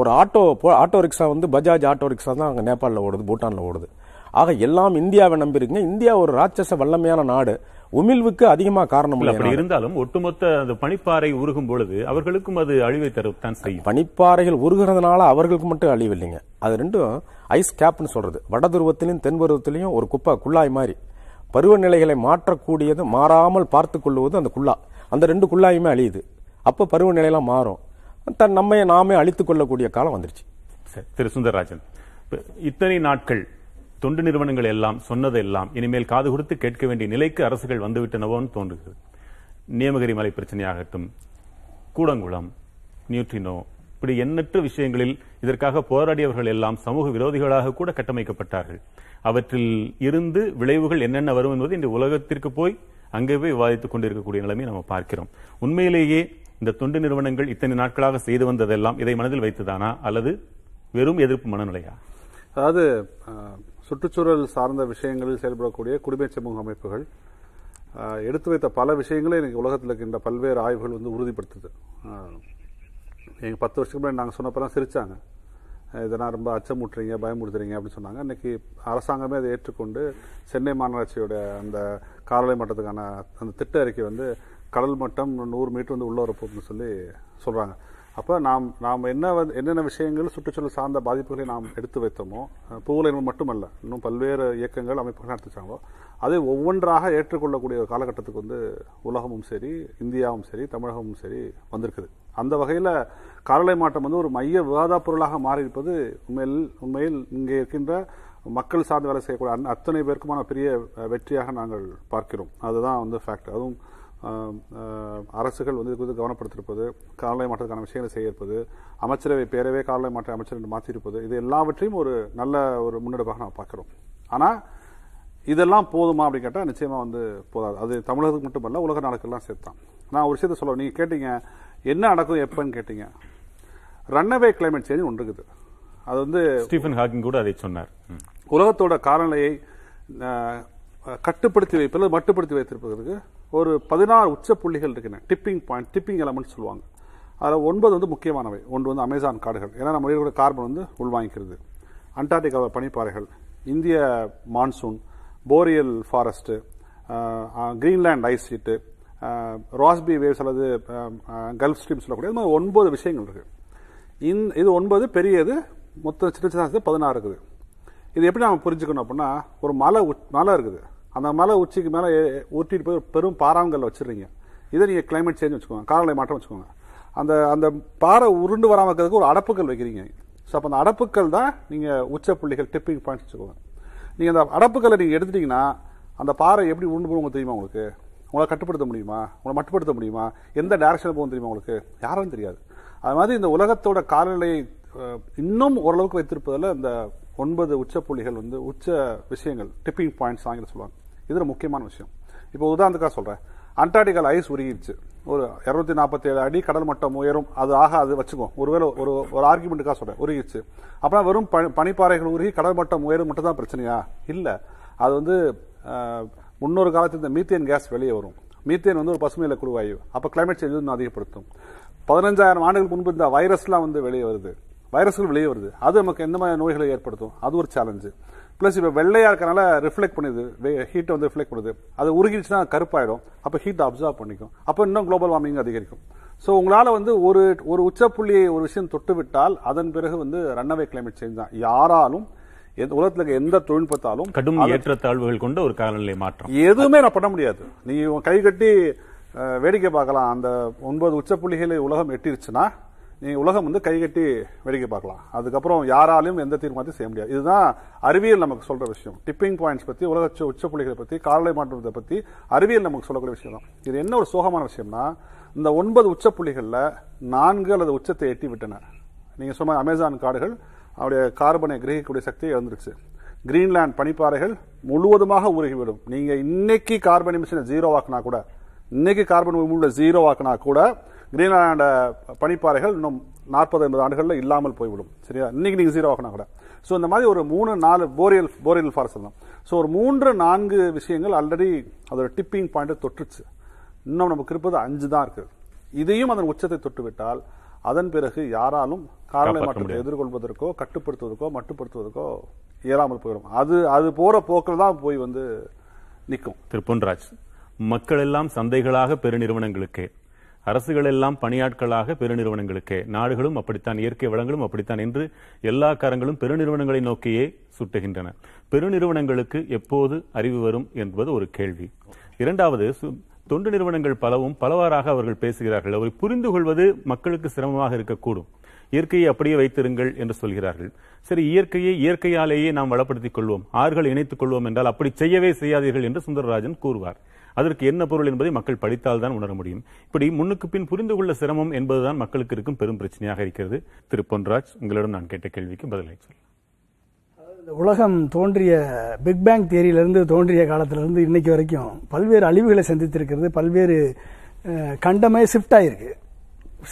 ஒரு ஆட்டோ ஆட்டோ ரிக்ஷா வந்து பஜாஜ் ஆட்டோ ரிக்ஷா தான் அங்க நேபாளில் ஓடுது பூட்டான்ல ஓடுது. ஆக எல்லாம் இந்தியாவை நம்பி இருக்குங்க இந்தியா ஒரு ராட்சச வல்லமையான நாடு. உமிழ்வுக்கு அதிகமா காரணம் அப்படி இருந்தாலும் ஒட்டுமொத்த அந்த பனிப்பாறை உருகும் பொழுது அவர்களுக்கும் அது அழிவை தரத்தான் செய்யும். பனிப்பாறைகள் உருகிறதுனால அவர்களுக்கு மட்டும் அழிவு இல்லைங்க அது ரெண்டும் ஐஸ் கேப்னு சொல்றது. வட துருவத்திலையும் தென் ஒரு குப்பா குள்ளாய் மாதிரி. பருவநிலைகளை மாற்றக்கூடியது மாறாமல் பார்த்து கொள்வது அந்த குள்ளா அந்த ரெண்டு குள்ளாயுமே அழியுது. அப்ப பருவநிலையெல்லாம் மாறும். தன் நம்மை நாமே அழித்துக் கொள்ளக்கூடிய காலம் வந்துருச்சு. சரி, திரு சுந்தரராஜன் இத்தனை நாட்கள் தொண்டு நிறுவனங்கள் எல்லாம் சொன்னதெல்லாம் இனிமேல் காது கொடுத்து கேட்க வேண்டிய நிலைக்கு அரசுகள் வந்துவிட்டனவோன்னு தோன்றுகிறது. நியமகிரி மலை பிரச்சனையாகட்டும் கூடங்குளம் நியூட்ரினோ இப்படி எண்ணற்ற விஷயங்களில் இதற்காக போராடியவர்கள் எல்லாம் சமூக விரோதிகளாக கூட கட்டமைக்கப்பட்டார்கள். அவற்றில் இருந்து விளைவுகள் என்னென்ன வரும் என்பது இந்த உலகத்திற்கு போய் அங்கே போய் விவாதித்துக் கொண்டிருக்கக்கூடிய நிலைமை நம்ம பார்க்கிறோம். உண்மையிலேயே இந்த தொண்டு நிறுவனங்கள் இத்தனை நாட்களாக செய்து வந்ததெல்லாம் இதை மனதில் வைத்துதானா? அல்லது வெறும் எதிர்ப்பு மனநிலையா? அதாவது சுற்றுச்சூழல் சார்ந்த விஷயங்களில் செயல்படக்கூடிய குடிமை சமூக அமைப்புகள் எடுத்து வைத்த பல விஷயங்களை இன்றைக்கி உலகத்தில் இருக்கின்ற பல்வேறு ஆய்வுகள் வந்து உறுதிப்படுத்துது. எங்கள் பத்து வருஷத்துக்கு முன்னாடி நாங்கள் சொன்னப்பெல்லாம் சிரித்தாங்க இதெல்லாம் ரொம்ப அச்சமூட்டுறீங்க பயமுறுத்துறீங்க அப்படின்னு சொன்னாங்க. இன்னைக்கு அரசாங்கமே அதை ஏற்றுக்கொண்டு சென்னை மாநகராட்சியோட அந்த காலநிலை மட்டத்துக்கான அந்த திட்ட அறிக்கை வந்து கடல் மட்டம் நூறு மீட்டர் வந்து உள்ள வரப்போகுதுன்னு சொல்லி சொல்கிறாங்க அப்போ நாம் நாம் என்ன என்னென்ன விஷயங்கள் சுற்றுச்சூழல் சார்ந்த பாதிப்புகளை நாம் எடுத்து வைத்தோமோ அஹ், மட்டுமல்ல இன்னும் பல்வேறு இயக்கங்கள் அமைப்புகள் நடத்திச்சாங்களோ அதை ஒவ்வொன்றாக ஏற்றுக்கொள்ளக்கூடிய ஒரு காலகட்டத்துக்கு வந்து உலகமும் சரி இந்தியாவும் சரி தமிழகமும் சரி வந்திருக்குது. அந்த வகையில் காலநிலை மாற்றம் வந்து ஒரு மைய விவாத பொருளாக மாறி இருப்பது உண்மையில் உண்மையில் இங்கே இருக்கின்ற மக்கள் சார்ந்து வேலை செய்யக்கூடிய அத்தனை பேருக்குமான பெரிய வெற்றியாக நாங்கள் பார்க்கிறோம். அதுதான் வந்து ஃபேக்ட் அதுவும் அரசுகள் வந்து குறித்து கவனப்படுத்திருப்பது காலநிலை மாற்றத்துக்கான விஷயங்களை செய்யிருப்பது அமைச்சரவை பேரவே காலநிலை மாற்ற அமைச்சர் என்று மாற்றியிருப்பது இது எல்லாவற்றையும் ஒரு நல்ல ஒரு முன்னெடுப்பாக நாம் பார்க்கிறோம். ஆனா இதெல்லாம் போதுமா அப்படின்னு கேட்டால் நிச்சயமா வந்து போதாது. அது தமிழகத்துக்கு மட்டுமல்ல உலக நாடுக்கெல்லாம் சேர்த்தான் நான் ஒரு விஷயத்த சொல்ல நீங்க கேட்டீங்க என்ன நடக்கும் எப்பன்னு கேட்டீங்க. ரன்னவே கிளைமேட் சேஞ்ச் ஒன்று இருக்குது அது வந்து ஸ்டீஃபன் ஹாக்கிங் கூட அதை சொன்னார். உலகத்தோட காலநிலையை கட்டுப்படுத்தி வைப்பது மட்டுப்படுத்தி வைத்திருப்பதற்கு ஒரு பதினாறு உச்ச புள்ளிகள் இருக்கின்றன டிப்பிங் பாயிண்ட் டிப்பிங் எலமெண்ட் சொல்லுவாங்க. அதில் ஒன்பது வந்து முக்கியமானவை. ஒன்று வந்து அமேசான் காடுகள். ஏன்னா நம்ம இருக்கிற கார்பன் வந்து உள்வாங்கிக்கிறது. அண்டார்டிகா பனிப்பாறைகள். இந்திய monsoon boreal forest Greenland ice sheet Rossby waves அல்லது கல்ஃப் ஸ்ட்ரீம் சொல்லக்கூடிய இது மாதிரி ஒன்பது விஷயங்கள் இருக்குது இந் இது ஒன்பது பெரியது மொத்தம் சின்ன சின்ன பதினாறு இருக்குது. இது எப்படி நம்ம புரிஞ்சுக்கணும் அப்படின்னா ஒரு மலை மலை இருக்குது. அந்த மலை உச்சிக்கு மேலே ஊற்றிட்டு போய் ஒரு பெரும் பாறாங்கல்ல வச்சிடுறீங்க இதை நீங்கள் கிளைமேட் சேஞ்ச் வச்சுக்கோங்க. காலநிலை மாற்றம் வச்சுக்கோங்க. அந்த அந்த பாறை உருண்டு வராமல் இருக்கிறதுக்கு ஒரு அடப்புக்கல் வைக்கிறீங்க. ஸோ அப்போ அந்த அடப்புக்கல் தான் நீங்கள் உச்ச புள்ளிகள் டிப்பிங் பாயிண்ட்ஸ் வச்சுக்கோங்க. நீங்கள் அந்த அடப்புக்கல்லை நீங்கள் எடுத்துட்டீங்கன்னா அந்த பாறை எப்படி உருண்டு போகணும் தெரியுமா உங்களுக்கு? உங்களை கட்டுப்படுத்த முடியுமா? உங்களை மட்டுப்படுத்த முடியுமா? எந்த டேரக்ஷனில் போகும் தெரியுமா உங்களுக்கு? யாரும் தெரியாது. அது மாதிரி இந்த உலகத்தோட காலநிலையை இன்னும் ஓரளவுக்கு வைத்திருப்பதில் இந்த ஒன்பது உச்ச புள்ளிகள் வந்து உச்ச விஷயங்கள் டிப்பிங் பாயிண்ட்ஸ் ஆங்கில சொல்லுவாங்க. இதில் முக்கியமான விஷயம். இப்போ உதாரணத்துக்காக சொல்கிறேன் அண்டார்டிகல் ஐஸ் உருகிடுச்சு. ஒரு இரநூத்தி நாற்பத்தி ஏழு அடி கடல் மட்டம் உயரும். அது ஆகாது வச்சுக்கோ. ஒருவேளை ஒரு ஒரு ஆர்குமெண்ட்டுக்காக சொல்கிறேன் உருகிடுச்சு. அப்புறம் வெறும் பனி- பனிப்பாறைகள் உருகி கடல் மட்டம் உயரும் மட்டும் தான் பிரச்சனையா? இல்லை. அது வந்து முன்னொரு காலத்தில் இந்த மீத்தேன் கேஸ் வெளியே வரும். மீத்தேன் வந்து ஒரு பசுமையில் குழுவாயு. அப்போ கிளைமேட் சேஞ்ச் வந்து அதிகப்படுத்தும். பதினஞ்சாயிரம் ஆண்டுகளுக்கு முன்பு இந்த வைரஸ்லாம் வந்து வெளியே வருது. வைரஸ்கள் வெளியே வருது. அது நமக்கு எந்த மாதிரி நோய்களை ஏற்படுத்தும்? அது ஒரு சேலஞ்சு பிளஸ் இப்ப வெள்ளையா இருக்கனால ரிஃப்ளெக்ட் பண்ணுது. ஹீட்டை வந்து ரிஃப்ளெக்ட் பண்ணுது. அது உருகிடுச்சுன்னா கருப்பாயிடும். அப்ப ஹீட் அப்சர்வ் பண்ணிக்கும். அப்ப இன்னும் குளோபல் வார்மிங் அதிகரிக்கும். சோ உங்களால வந்து ஒரு ஒரு உச்சப்புள்ளியை ஒரு விஷயம் தொட்டு விட்டால் அதன் பிறகு வந்து ரன்னவே கிளைமேட் சேஞ்ச் தான். யாராலும் எந்த- உலகத்துல இருக்க எந்த தொழில்நுட்பத்தாலும் கடும் ஏற்றத்தாழ்வுகள் கொண்ட ஒரு காலநிலை மாற்றம். எதுவுமே நான் பண்ண முடியாது. நீ கை கட்டி வேடிக்கை பார்க்கலாம். அந்த ஒன்பது உச்சப்புள்ளிகளை உலகம் எட்டிருச்சுன்னா நீங்கள் உலகம் வந்து கை கட்டி வேடிக்கை பார்க்கலாம். அதுக்கப்புறம் யாராலையும் எந்த தீர்மானத்தையும் செய்ய முடியாது. இதுதான் அறிவியல் நமக்கு சொல்கிற விஷயம். டிப்பிங் பாயிண்ட்ஸ் பற்றி உலக உச்ச- உச்சப்புள்ளிகளை பற்றி காலநிலை மாற்றத்தை பற்றி அறிவியல் நமக்கு சொல்லக்கூடிய விஷயம் தான். இது என்ன ஒரு சோகமான விஷயம்னா இந்த ஒன்பது உச்சப்புள்ளிகளில் நான்கு அல்லது உச்சத்தை எட்டி விட்டன. நீங்கள் சொன்ன அமேசான் காடுகள் அவருடைய கார்பனை கிரகிக்கக்கூடிய சக்தியை இழந்துருச்சு. கிரீன்லாந்து பனிப்பாறைகள் முழுவதுமாக உருகிவிடும். நீங்கள் இன்னைக்கு கார்பன் எமிஷனை ஜீரோ ஆக்கினா கூட இன்னைக்கு கார்பன் உள்ள ஜீரோ ஆக்கினா கூட கிரீன்லாண்ட பனிப்பாறைகள் இன்னும் நாற்பது ஐம்பது ஆண்டுகள்ல இல்லாமல் போய்விடும். சரியா? இன்னைக்கு நீங்க ஜீரோ ஆக்கினா கூட. சோ இந்த மாதிரி ஒரு மூணு நாலு போரியல் போரியல் ஃபாரஸ்ட் தான் சோ ஒரு மூன்று நான்கு விஷயங்கள் ஆல்ரெடி அதோட டிப்பிங் பாயிண்ட் தொட்டுச்சு இன்னும் நமக்கு இருப்பது அஞ்சு தான் இருக்கு. இதையும் அதன் உச்சத்தை தொட்டு விட்டால் அதன் பிறகு யாராலும் காப்பாற்ற மாற்றத்தை. எதிர்கொள்வதற்கோ கட்டுப்படுத்துவதற்கோ மட்டுப்படுத்துவதற்கோ இயலாமல் போயிடும். அது அது போற போக்கில் தான் போய் வந்து நிற்கும் திரு பொன்ராஜ் மக்கள் எல்லாம் சந்தைகளாக பெருநிறுவனங்களுக்கே அரசுகள் எல்லாம் பணியாட்களாக பெருநிறுவனங்களுக்கே. நாடுகளும் அப்படித்தான் இயற்கை வளங்களும் அப்படித்தான் என்று எல்லா கரங்களும் பெருநிறுவனங்களை நோக்கியே சுட்டுகின்றன. பெருநிறுவனங்களுக்கு எப்போது அறிவு வரும் என்பது ஒரு கேள்வி. இரண்டாவது சு- தொண்டு நிறுவனங்கள் பலவும் பலவாறாக அவர்கள் பேசுகிறார்கள். அவரை புரிந்து கொள்வது மக்களுக்கு சிரமமாக இருக்கக்கூடும். இயற்கையை அப்படியே வைத்திருங்கள் என்று சொல்கிறார்கள். சரி இயற்கையை இயற்கையாலேயே நாம் வளப்படுத்திக் கொள்வோம். ஆறுகள் இணைத்துக் கொள்வோம் என்றால் அப்படி செய்யவே செய்யாதீர்கள் என்று சுந்தரராஜன் கூறுவார். அதற்கு என்ன பொருள் என்பதை மக்கள் படித்தால் தான் உணர முடியும். இப்படி முன்னுக்கு பின் புரிந்து கொள்ள சிரமம் என்பதுதான் மக்களுக்கு இருக்கும் பெரும் பிரச்சனையாக இருக்கிறது. திரு. பொன்ராஜ் உங்களிடம் நான் கேட்ட கேள்விக்கு பதிலை இந்த உலகம் தோன்றிய பிக் பேங் தியரியிலிருந்து தோன்றிய காலத்திலிருந்து இன்னைக்கு வரைக்கும் பல்வேறு அழிவுகளை சந்தித்திருக்கிறது. பல்வேறு கண்டமே ஷிஃப்ட் ஆயிருக்கு.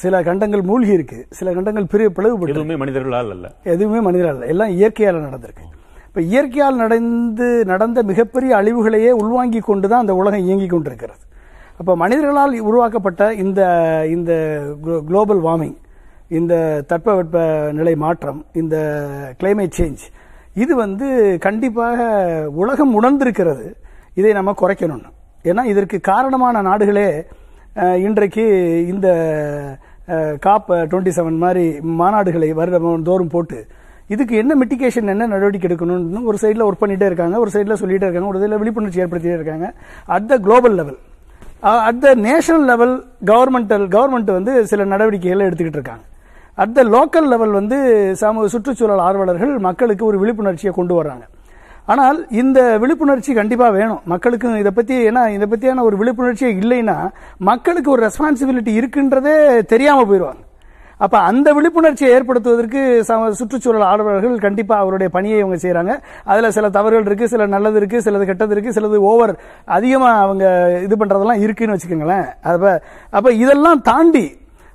சில கண்டங்கள் மூழ்கி இருக்கு சில கண்டங்கள் பிரி பிளவுபட்டு எதுவுமே மனிதர்களால் அல்ல. எதுவுமே மனிதரால் எல்லாம் இயற்கையால் நடந்திருக்கு. இப்போ இயற்கையால் நடந்து நடந்த மிகப்பெரிய அழிவுகளையே உள்வாங்கி கொண்டு தான் அந்த உலகம் இயங்கிக் கொண்டிருக்கிறது. அப்போ மனிதர்களால் உருவாக்கப்பட்ட இந்த இந்த குளோபல் வார்மிங் இந்த தட்பவெட்ப நிலை மாற்றம் இந்த கிளைமேட் சேஞ்ச் இது வந்து கண்டிப்பாக உலகம் உணர்ந்திருக்கிறது. இதை நம்ம குறைக்கணும்னு. ஏன்னா இதற்கு காரணமான நாடுகளே இன்றைக்கு இந்த காப் டுவெண்ட்டி செவன் மாதிரி மாநாடுகளை வருடம் தோறும் போட்டு இதுக்கு என்ன மிட்டிகேஷன் என்ன நடவடிக்கை எடுக்கணும்னு ஒரு சைடில் ஒர்க் பண்ணிட்டே இருக்காங்க ஒரு சைடில் சொல்லிட்டே இருக்காங்க ஒரு சைடில் விழிப்புணர்ச்சி ஏற்படுத்திட்டே இருக்காங்க. At the global level at the national level governmental government வந்து சில நடவடிக்கைகளை எடுத்துக்கிட்டு இருக்காங்க. அட் த லோக்கல் லெவல் வந்து சமூக சுற்றுச்சூழல் ஆர்வலர்கள் மக்களுக்கு ஒரு விழிப்புணர்ச்சியை கொண்டு வர்றாங்க. ஆனால் இந்த விழிப்புணர்ச்சி கண்டிப்பாக வேணும். மக்களுக்கு இதை பற்றி ஏன்னா இதை பற்றியான ஒரு விழிப்புணர்ச்சியே இல்லைன்னா மக்களுக்கு ஒரு ரெஸ்பான்சிபிலிட்டி இருக்குன்றதே தெரியாமல் போயிடுவாங்க அப்ப அந்த விழிப்புணர்ச்சியை ஏற்படுத்துவதற்கு சுற்றுச்சூழல் ஆர்வலர்கள் கண்டிப்பா அவருடைய பணியை இவங்க செய்கிறாங்க அதுல சில தவறுகள் இருக்கு சில நல்லது இருக்கு சிலது கெட்டது இருக்கு சிலது ஓவர் அதிகமா அவங்க இது பண்றதெல்லாம் இருக்குன்னு வச்சுக்கோங்களேன். அப்ப அப்ப இதெல்லாம் தாண்டி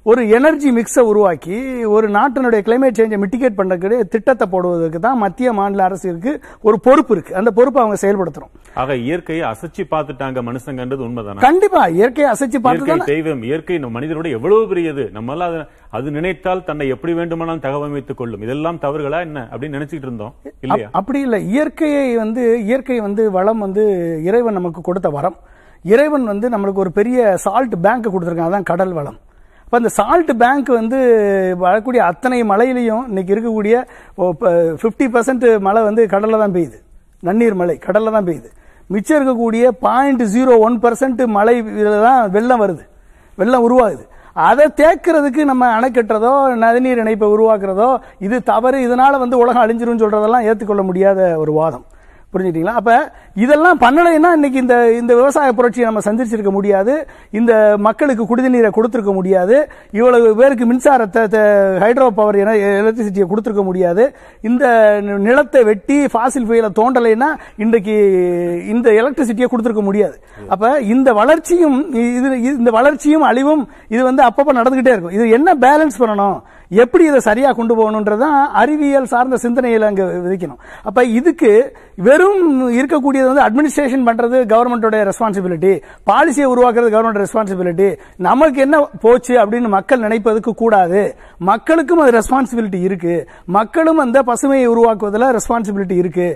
ஒரு எனர்ஜி மிக்ஸை உருவாக்கி ஒரு நாட்டினுடைய கிளைமேட் சேஞ்சை மிட்டிகேட் பண்ணக்கூடிய திட்டத்தை போடுவதற்கு தான் மத்திய மாநில அரசுக்கு ஒரு பொறுப்பு இருக்கு. அந்த பொறுப்பை அவங்க செயல்படுத்தணும். ஆக இயற்கையை அசைச்சு பார்த்துட்டாங்க மனுஷங்கன்றது உண்மைதானா? கண்டிப்பா இயற்கையை அசைச்சு பார்த்து தெய்வம் இயற்கை மனிதனோட எவ்வளவு பெரியது? நம்மளால அது- நினைத்தால் தன்னை எப்படி வேண்டுமானாலும் தகவமைத்துக் கொள்ளும். இதெல்லாம் தவறுகளா என்ன? அப்படின்னு நினைச்சிட்டு இருந்தோம். இல்லையா? அப்- அப்படி இல்லை. இயற்கையை வந்து இயற்கை வந்து வளம் வந்து இறைவன் நமக்கு கொடுத்த வரம். இறைவன் வந்து நம்மளுக்கு ஒரு பெரிய சால்ட் பேங்க் கொடுத்துருக்காங்க அதான் கடல் வளம். இப்போ அந்த சால்ட் பேங்க் வந்து வரக்கூடிய அத்தனை மழையிலையும் இன்னைக்கு இருக்கக்கூடிய ஃபிஃப்டி பர்சன்ட் மழை வந்து கடலில் தான் பெய்யுது. நன்னீர் மழை கடலில் தான் பெய்யுது. மிச்சம் இருக்கக்கூடிய பாயிண்ட் ஜீரோ ஒன் பர்சன்ட் மழை தான் வெள்ளம் வருது. வெள்ளம் உருவாகுது. அதை தேக்கிறதுக்கு நம்ம அணைக்கட்டுறதோ நதிநீர் இணைப்பை உருவாக்குறதோ இது தவறு. இதனால வந்து உலகம் அழிஞ்சிரும் சொல்றதெல்லாம் ஏற்றுக்கொள்ள முடியாத ஒரு வாதம். புரிஞ்சுட்டீங்களா அப்ப இதெல்லாம் பண்ணலைன்னா இன்னைக்கு இந்த இந்த விவசாய புரட்சியை நம்ம சந்திச்சிருக்க முடியாது. இந்த மக்களுக்கு குடிநீரை கொடுத்துருக்க முடியாது. இவ்வளவு பேருக்கு மின்சாரத்தை ஹைட்ரோ பவர் எலக்ட்ரிசிட்டியை கொடுத்துருக்க முடியாது. இந்த நிலத்தை வெட்டி ஃபாசில் ஃபுயலை தோண்டலைன்னா இன்றைக்கு இந்த எலக்ட்ரிசிட்டியை கொடுத்துருக்க முடியாது. அப்ப இந்த வளர்ச்சியும் இது இந்த வளர்ச்சியும் அழிவும் இது வந்து அப்பப்போ நடந்துகிட்டே இருக்கும். இது என்ன பேலன்ஸ் பண்ணணும்? எப்படி இதை சரியா கொண்டு போகணுன்றதான் அறிவியல் சார்ந்த சிந்தனையில் அங்க விதிக்கணும். அப்ப இதுக்கு வெறும் இருக்கக்கூடியது வந்து அட்மினிஸ்ட்ரேஷன் பண்றது கவர்மெண்டோட ரெஸ்பான்சிபிலிட்டி பாலிசியை உருவாக்குறது கவர்மெண்ட் ரெஸ்பான்சிபிலிட்டி நமக்கு என்ன போச்சு அப்படின்னு மக்கள் நினைப்பதுக்கு கூடாது. மக்களுக்கும் அது ரெஸ்பான்சிபிலிட்டி இருக்கு. மக்களும் அந்த பசுமையை உருவாக்குவதில் ரெஸ்பான்சிபிலிட்டி இருக்கு.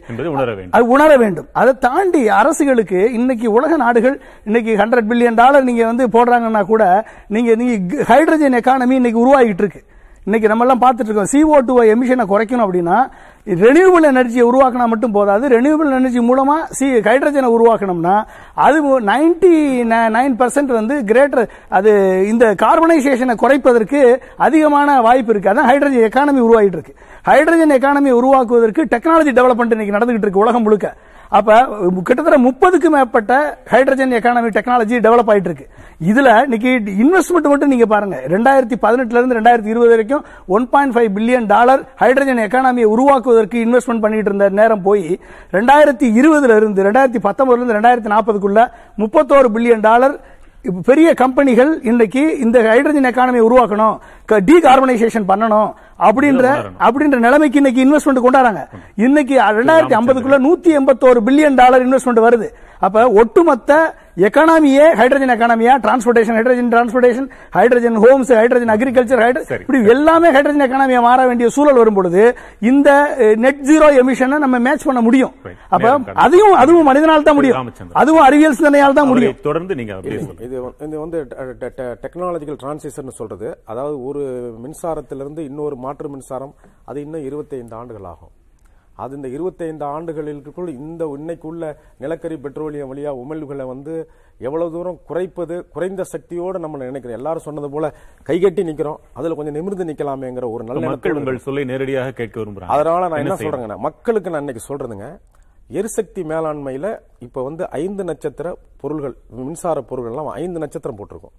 அது உணர வேண்டும். அதை தாண்டி அரசுகளுக்கு இன்னைக்கு உலக நாடுகள் இன்னைக்கு ஹண்ட்ரட் பில்லியன் டாலர் நீங்க வந்து போடுறாங்கன்னா கூட நீங்க நீங்க ஹைட்ரஜன் எக்கானமி இன்னைக்கு உருவாகிட்டு இருக்கு. இன்னைக்கு நம்ம எல்லாம் பார்த்துட்டு இருக்கோம் சிஓ டூ எமிஷனை குறைக்கணும் அப்படின்னா ரெனியூபிள் எனர்ஜியை உருவாக்கினா மட்டும் போதாது ரெனியூபிள் எனர்ஜி மூலமா சி ஹைட்ரஜனை உருவாக்கணும்னா அது நைன்டி நைன் பர்சன்ட் வந்து கிரேட்டர் அது இந்த கார்பனைசேஷனை குறைப்பதற்கு அதிகமான வாய்ப்பு இருக்கு. அதான் ஹைட்ரஜன் எக்கானமி உருவாகிட்டு இருக்கு ஹைட்ரஜன் எக்கானமி உருவாக்குவதற்கு டெக்னாலஜி டெவலப்மெண்ட் இன்னைக்கு நடந்துகிட்டு இருக்கு உலகம் முழுக்க. அப்ப கிட்டத்தட்ட முப்பதுக்கும் மேற்பட்ட ஹைட்ரஜன் எக்கானமி டெக்னாலஜி டெவலப் ஆயிட்டு இருக்கு இதுல இன்னைக்கு இன்வெஸ்ட்மெண்ட் மட்டும் நீங்க பாருங்க. ரெண்டாயிரத்தி பதினெட்டுல இருந்து ரெண்டாயிரத்தி இருபது வரைக்கும் one point five billion dollar hydrogen எக்கானமியை உருவாக்குவதற்கு இன்வெஸ்ட்மெண்ட் பண்ணிட்டு இருந்த நேரம் போய் ரெண்டாயிரத்தி இருபதுல இருந்து ரெண்டாயிரத்தி பத்தொன்பதுல இருந்து ரெண்டாயிரத்தி நாற்பதுக்குள்ள முப்பத்தோரு பில்லியன் டாலர் இப்ப பெரிய கம்பெனிகள் இன்னைக்கு இந்த ஹைட்ரஜன் எக்கானமியை உருவாக்கணும் டீகார்பனைசேஷன் பண்ணணும் அப்படின்ற அப்படின்ற நிலைமைக்கு இன்னைக்கு இன்வெஸ்ட்மெண்ட் கொண்டாடுறாங்க. இன்னைக்கு ரெண்டாயிரத்தி ஐம்பதுக்குள்ள நூத்தி எண்பத்தோரு பில்லியன் டாலர் இன்வெஸ்ட்மெண்ட் வருது. அப்ப ஒட்டுமொத்த எக்கானமியே hydrogen எக்கானமியா transportation hydrogen transportation hydrogen homes hydrogen agriculture சரி. இப்படி எல்லாமே ஹைட்ரஜன் எக்கானமியா மாற வேண்டிய சூழல் வரும் பொழுது இந்த நெட் ஜீரோ எமிஷனை நம்ம மேட்ச் பண்ண முடியும் Right. அப்ப கடந்து. அதுவும் அதுவும் மனிதனால் தான் முடியும். அதுவும் அறிவியல் சிந்தனையால் தான் முடியும் தொடர்ந்து நீங்க இது வந்து- இது வந்து டெக்னாலஜிக்கல் டிரான்சிஷன் சொல்றது அதாவது ஒரு மின்சாரத்திலிருந்து இன்னொரு மாற்று மின்சாரம் அது இன்னும் 25 ஆண்டுகள் ஆகும் அது இந்த 25 ஆண்டுகளுக்குள் இந்த இன்னைக்குள்ள நிலக்கரி பெட்ரோலியம் வழியா உமிழ்வுகளை வந்து எவ்வளவு தூரம் குறைப்பது குறைந்த சக்தியோட நம்ம நினைக்கிறோம். எல்லாரும் சொன்னது போல கைகட்டி நிக்கிறோம். அதுல கொஞ்சம் நிமிர்ந்து நிக்கலாமேங்கிற ஒரு நல்ல மக்கள் உங்கள் சொல்லை நேரடியாக கேட்க விரும்புறாங்க. அதனால நான் என்ன? சொல்றேங்கன்னா மக்களுக்கு நான் இன்னைக்கு சொல்றதுங்க எரிசக்தி மேலாண்மையில இப்ப வந்து ஐந்து நட்சத்திர பொருள்கள் மின்சார பொருள்கள்லாம் ஐந்து நட்சத்திரம் போட்டிருக்கோம்.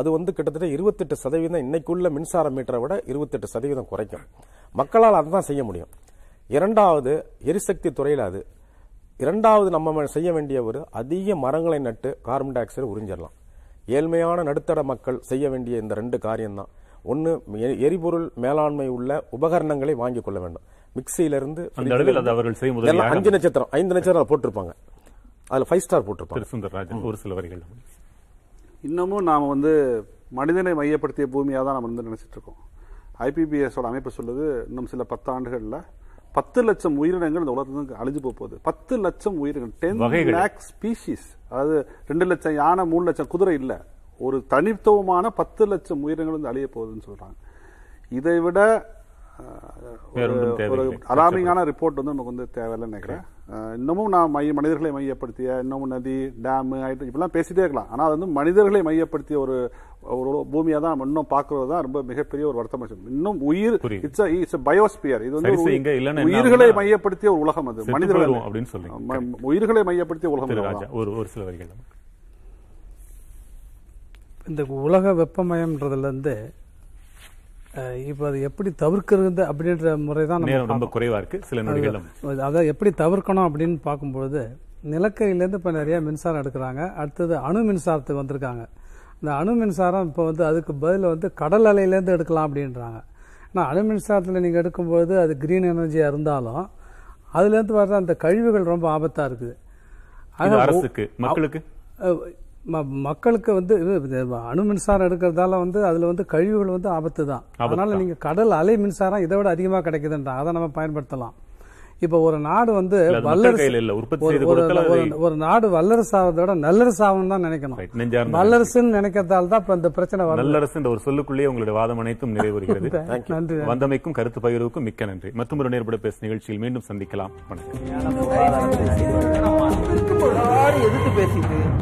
அது வந்து கிட்டத்தட்ட இருபத்தெட்டு சதவீதம் இன்னைக்குள்ள மின்சார மீட்டரை விட இருபத்தெட்டு சதவீதம் குறைக்கும். மக்களால் அதுதான் செய்ய முடியும். இரண்டாவது எரிசக்தி துறையில அது. இரண்டாவது நம்ம செய்ய வேண்டிய ஒரு அதிக மரங்களை நட்டு கார்பன் டை ஆக்சைடு உறிஞ்சிடலாம். ஏழ்மையான நடுத்தர மக்கள் செய்ய வேண்டிய இந்த ரெண்டு காரியம்தான். ஒன்னு எ- எரிபொருள் மேலாண்மை உள்ள உபகரணங்களை வாங்கிக் கொள்ள வேண்டும். மிக்சியில இருந்து அந்த அளவில் அது அவர்கள் செய்யும் இதெல்லாம் உதவியாக அஞ்சு நட்சத்திரம் ஐந்து நட்சத்திரம் போட்டிருப்பாங்க. அதுல ஃபைவ் ஸ்டார் போட்டிருப்பாங்க. ஒரு சில வரிகள். இன்னமும் நாம் வந்து மனிதனை மையப்படுத்திய பூமியாக தான் நம்ம வந்து நினைச்சிட்டு இருக்கோம். ஐபிபிஎஸோட அமைப்பு சொல்லுது இன்னும் சில பத்தாண்டுகள்ல பத்து லட்சம் உயிரினங்கள் இந்த உலகத்துக்கு அழிஞ்சு போக போகுது. பத்து லட்சம் உயிரினங்கள். டென். லேக் ஸ்பீஷிஸ் அதாவது ரெண்டு லட்சம் யானை மூணு லட்சம் குதிரை இல்ல. ஒரு தனித்துவமான பத்து லட்சம் உயிரினங்கள் வந்து அழிய போகுதுன்னு சொல்றாங்க. இதை விட ஒரு- தேவையில்லை. அலாமிங்கான ரிப்போர்ட் வந்து நமக்கு வந்து தேவையில்லைன்னு நினைக்கிறேன். இன்னமும் நான் மைய மனிதர்களை மையப்படுத்திய இன்னமும் நதி டேம் இப்படிலாம் பேசிட்டே இருக்கலாம். ஆனா அது வந்து மனிதர்களை மையப்படுத்திய ஒரு ஒரு பூமியா தான் நம்ம இன்னும் பாக்குறது தான் ரொம்ப மிகப்பெரிய ஒரு வருத்தமா. இன்னும் உயிர். இட்ஸ் இட்ஸ் பயோஸ்பியர் இது வந்து உயிர்களை மையப்படுத்திய ஒரு உலகம் அது மனிதர்கள் அப்படின்னு சொல்றீங்க. ம- உயிர்களை மையப்படுத்திய உலகம் ஒரு ஒரு சில வரிகள் இந்த உலக வெப்பமயம்ன்றதுலேருந்து இப்போ அது எப்படி தவிர்க்கிறது அப்படின்ற முறை தான் ரொம்ப பார்க்கணும். குறைவா இருக்கு சில நொடிகளும் அது- அதை எப்படி தவிர்க்கணும் அப்படின்னு பார்க்கும்பொழுது நிலக்கரியிலேருந்து இப்போ நிறைய மின்சாரம் எடுக்கிறாங்க அடுத்தது அணு மின்சாரத்துக்கு வந்திருக்காங்க இந்த அணு மின்சாரம் இப்போ வந்து அதுக்கு பதில் வந்து கடல் அலையிலேருந்து எடுக்கலாம் அப்படின்றாங்க. ஆனால் அணு மின்சாரத்தில் நீங்கள் எடுக்கும்போது அது கிரீன் எனர்ஜியாக இருந்தாலும் அதுலேருந்து வர்ற அந்த கழிவுகள் ரொம்ப ஆபத்தாக இருக்குது. அரசுக்கு மக்களுக்கு? மக்களுக்கு வந்து அணு மின்சாரம் எடுக்கிறதால வந்து அதுல வந்து கழிவுகள் வந்து ஆபத்து தான் அதனால தான். நீங்க கடல் அலை மின்சாரம் இதை விட அதிகமா கிடைக்குதுன்றாங்க. அதை நம்ம பயன்படுத்தலாம். இப்போ ஒரு நாடு வந்து வல்லரசு கையில இல்ல. உற்பத்தி ஒரு- நாடு வல்லரசு ஆவதை விட நல்லரசு ஆகணும் தான் நினைக்கணும். வல்லரசுன்னு நினைக்கிறதால தான் இப்ப இந்த பிரச்சனை வருது. நல்லரசு ஒரு சொல்லுக்குள்ளேயே உங்களுடைய வாதம் அனைத்தும் நிறைவேறுகிறது. நன்றி. வந்தமைக்கும் கருத்து பகிர்வுக்கும் மிக்க நன்றி. மற்றும் ஒரு நேர்பட பேச நிகழ்ச்சியில் மீண்டும் சந்திக்கலாம். வணக்கம். எதிர்த்து பேசிட்டு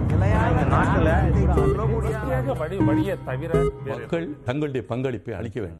மக்கள் தங்களுடைய பங்களிப்பை அளிக்க வேண்டும்.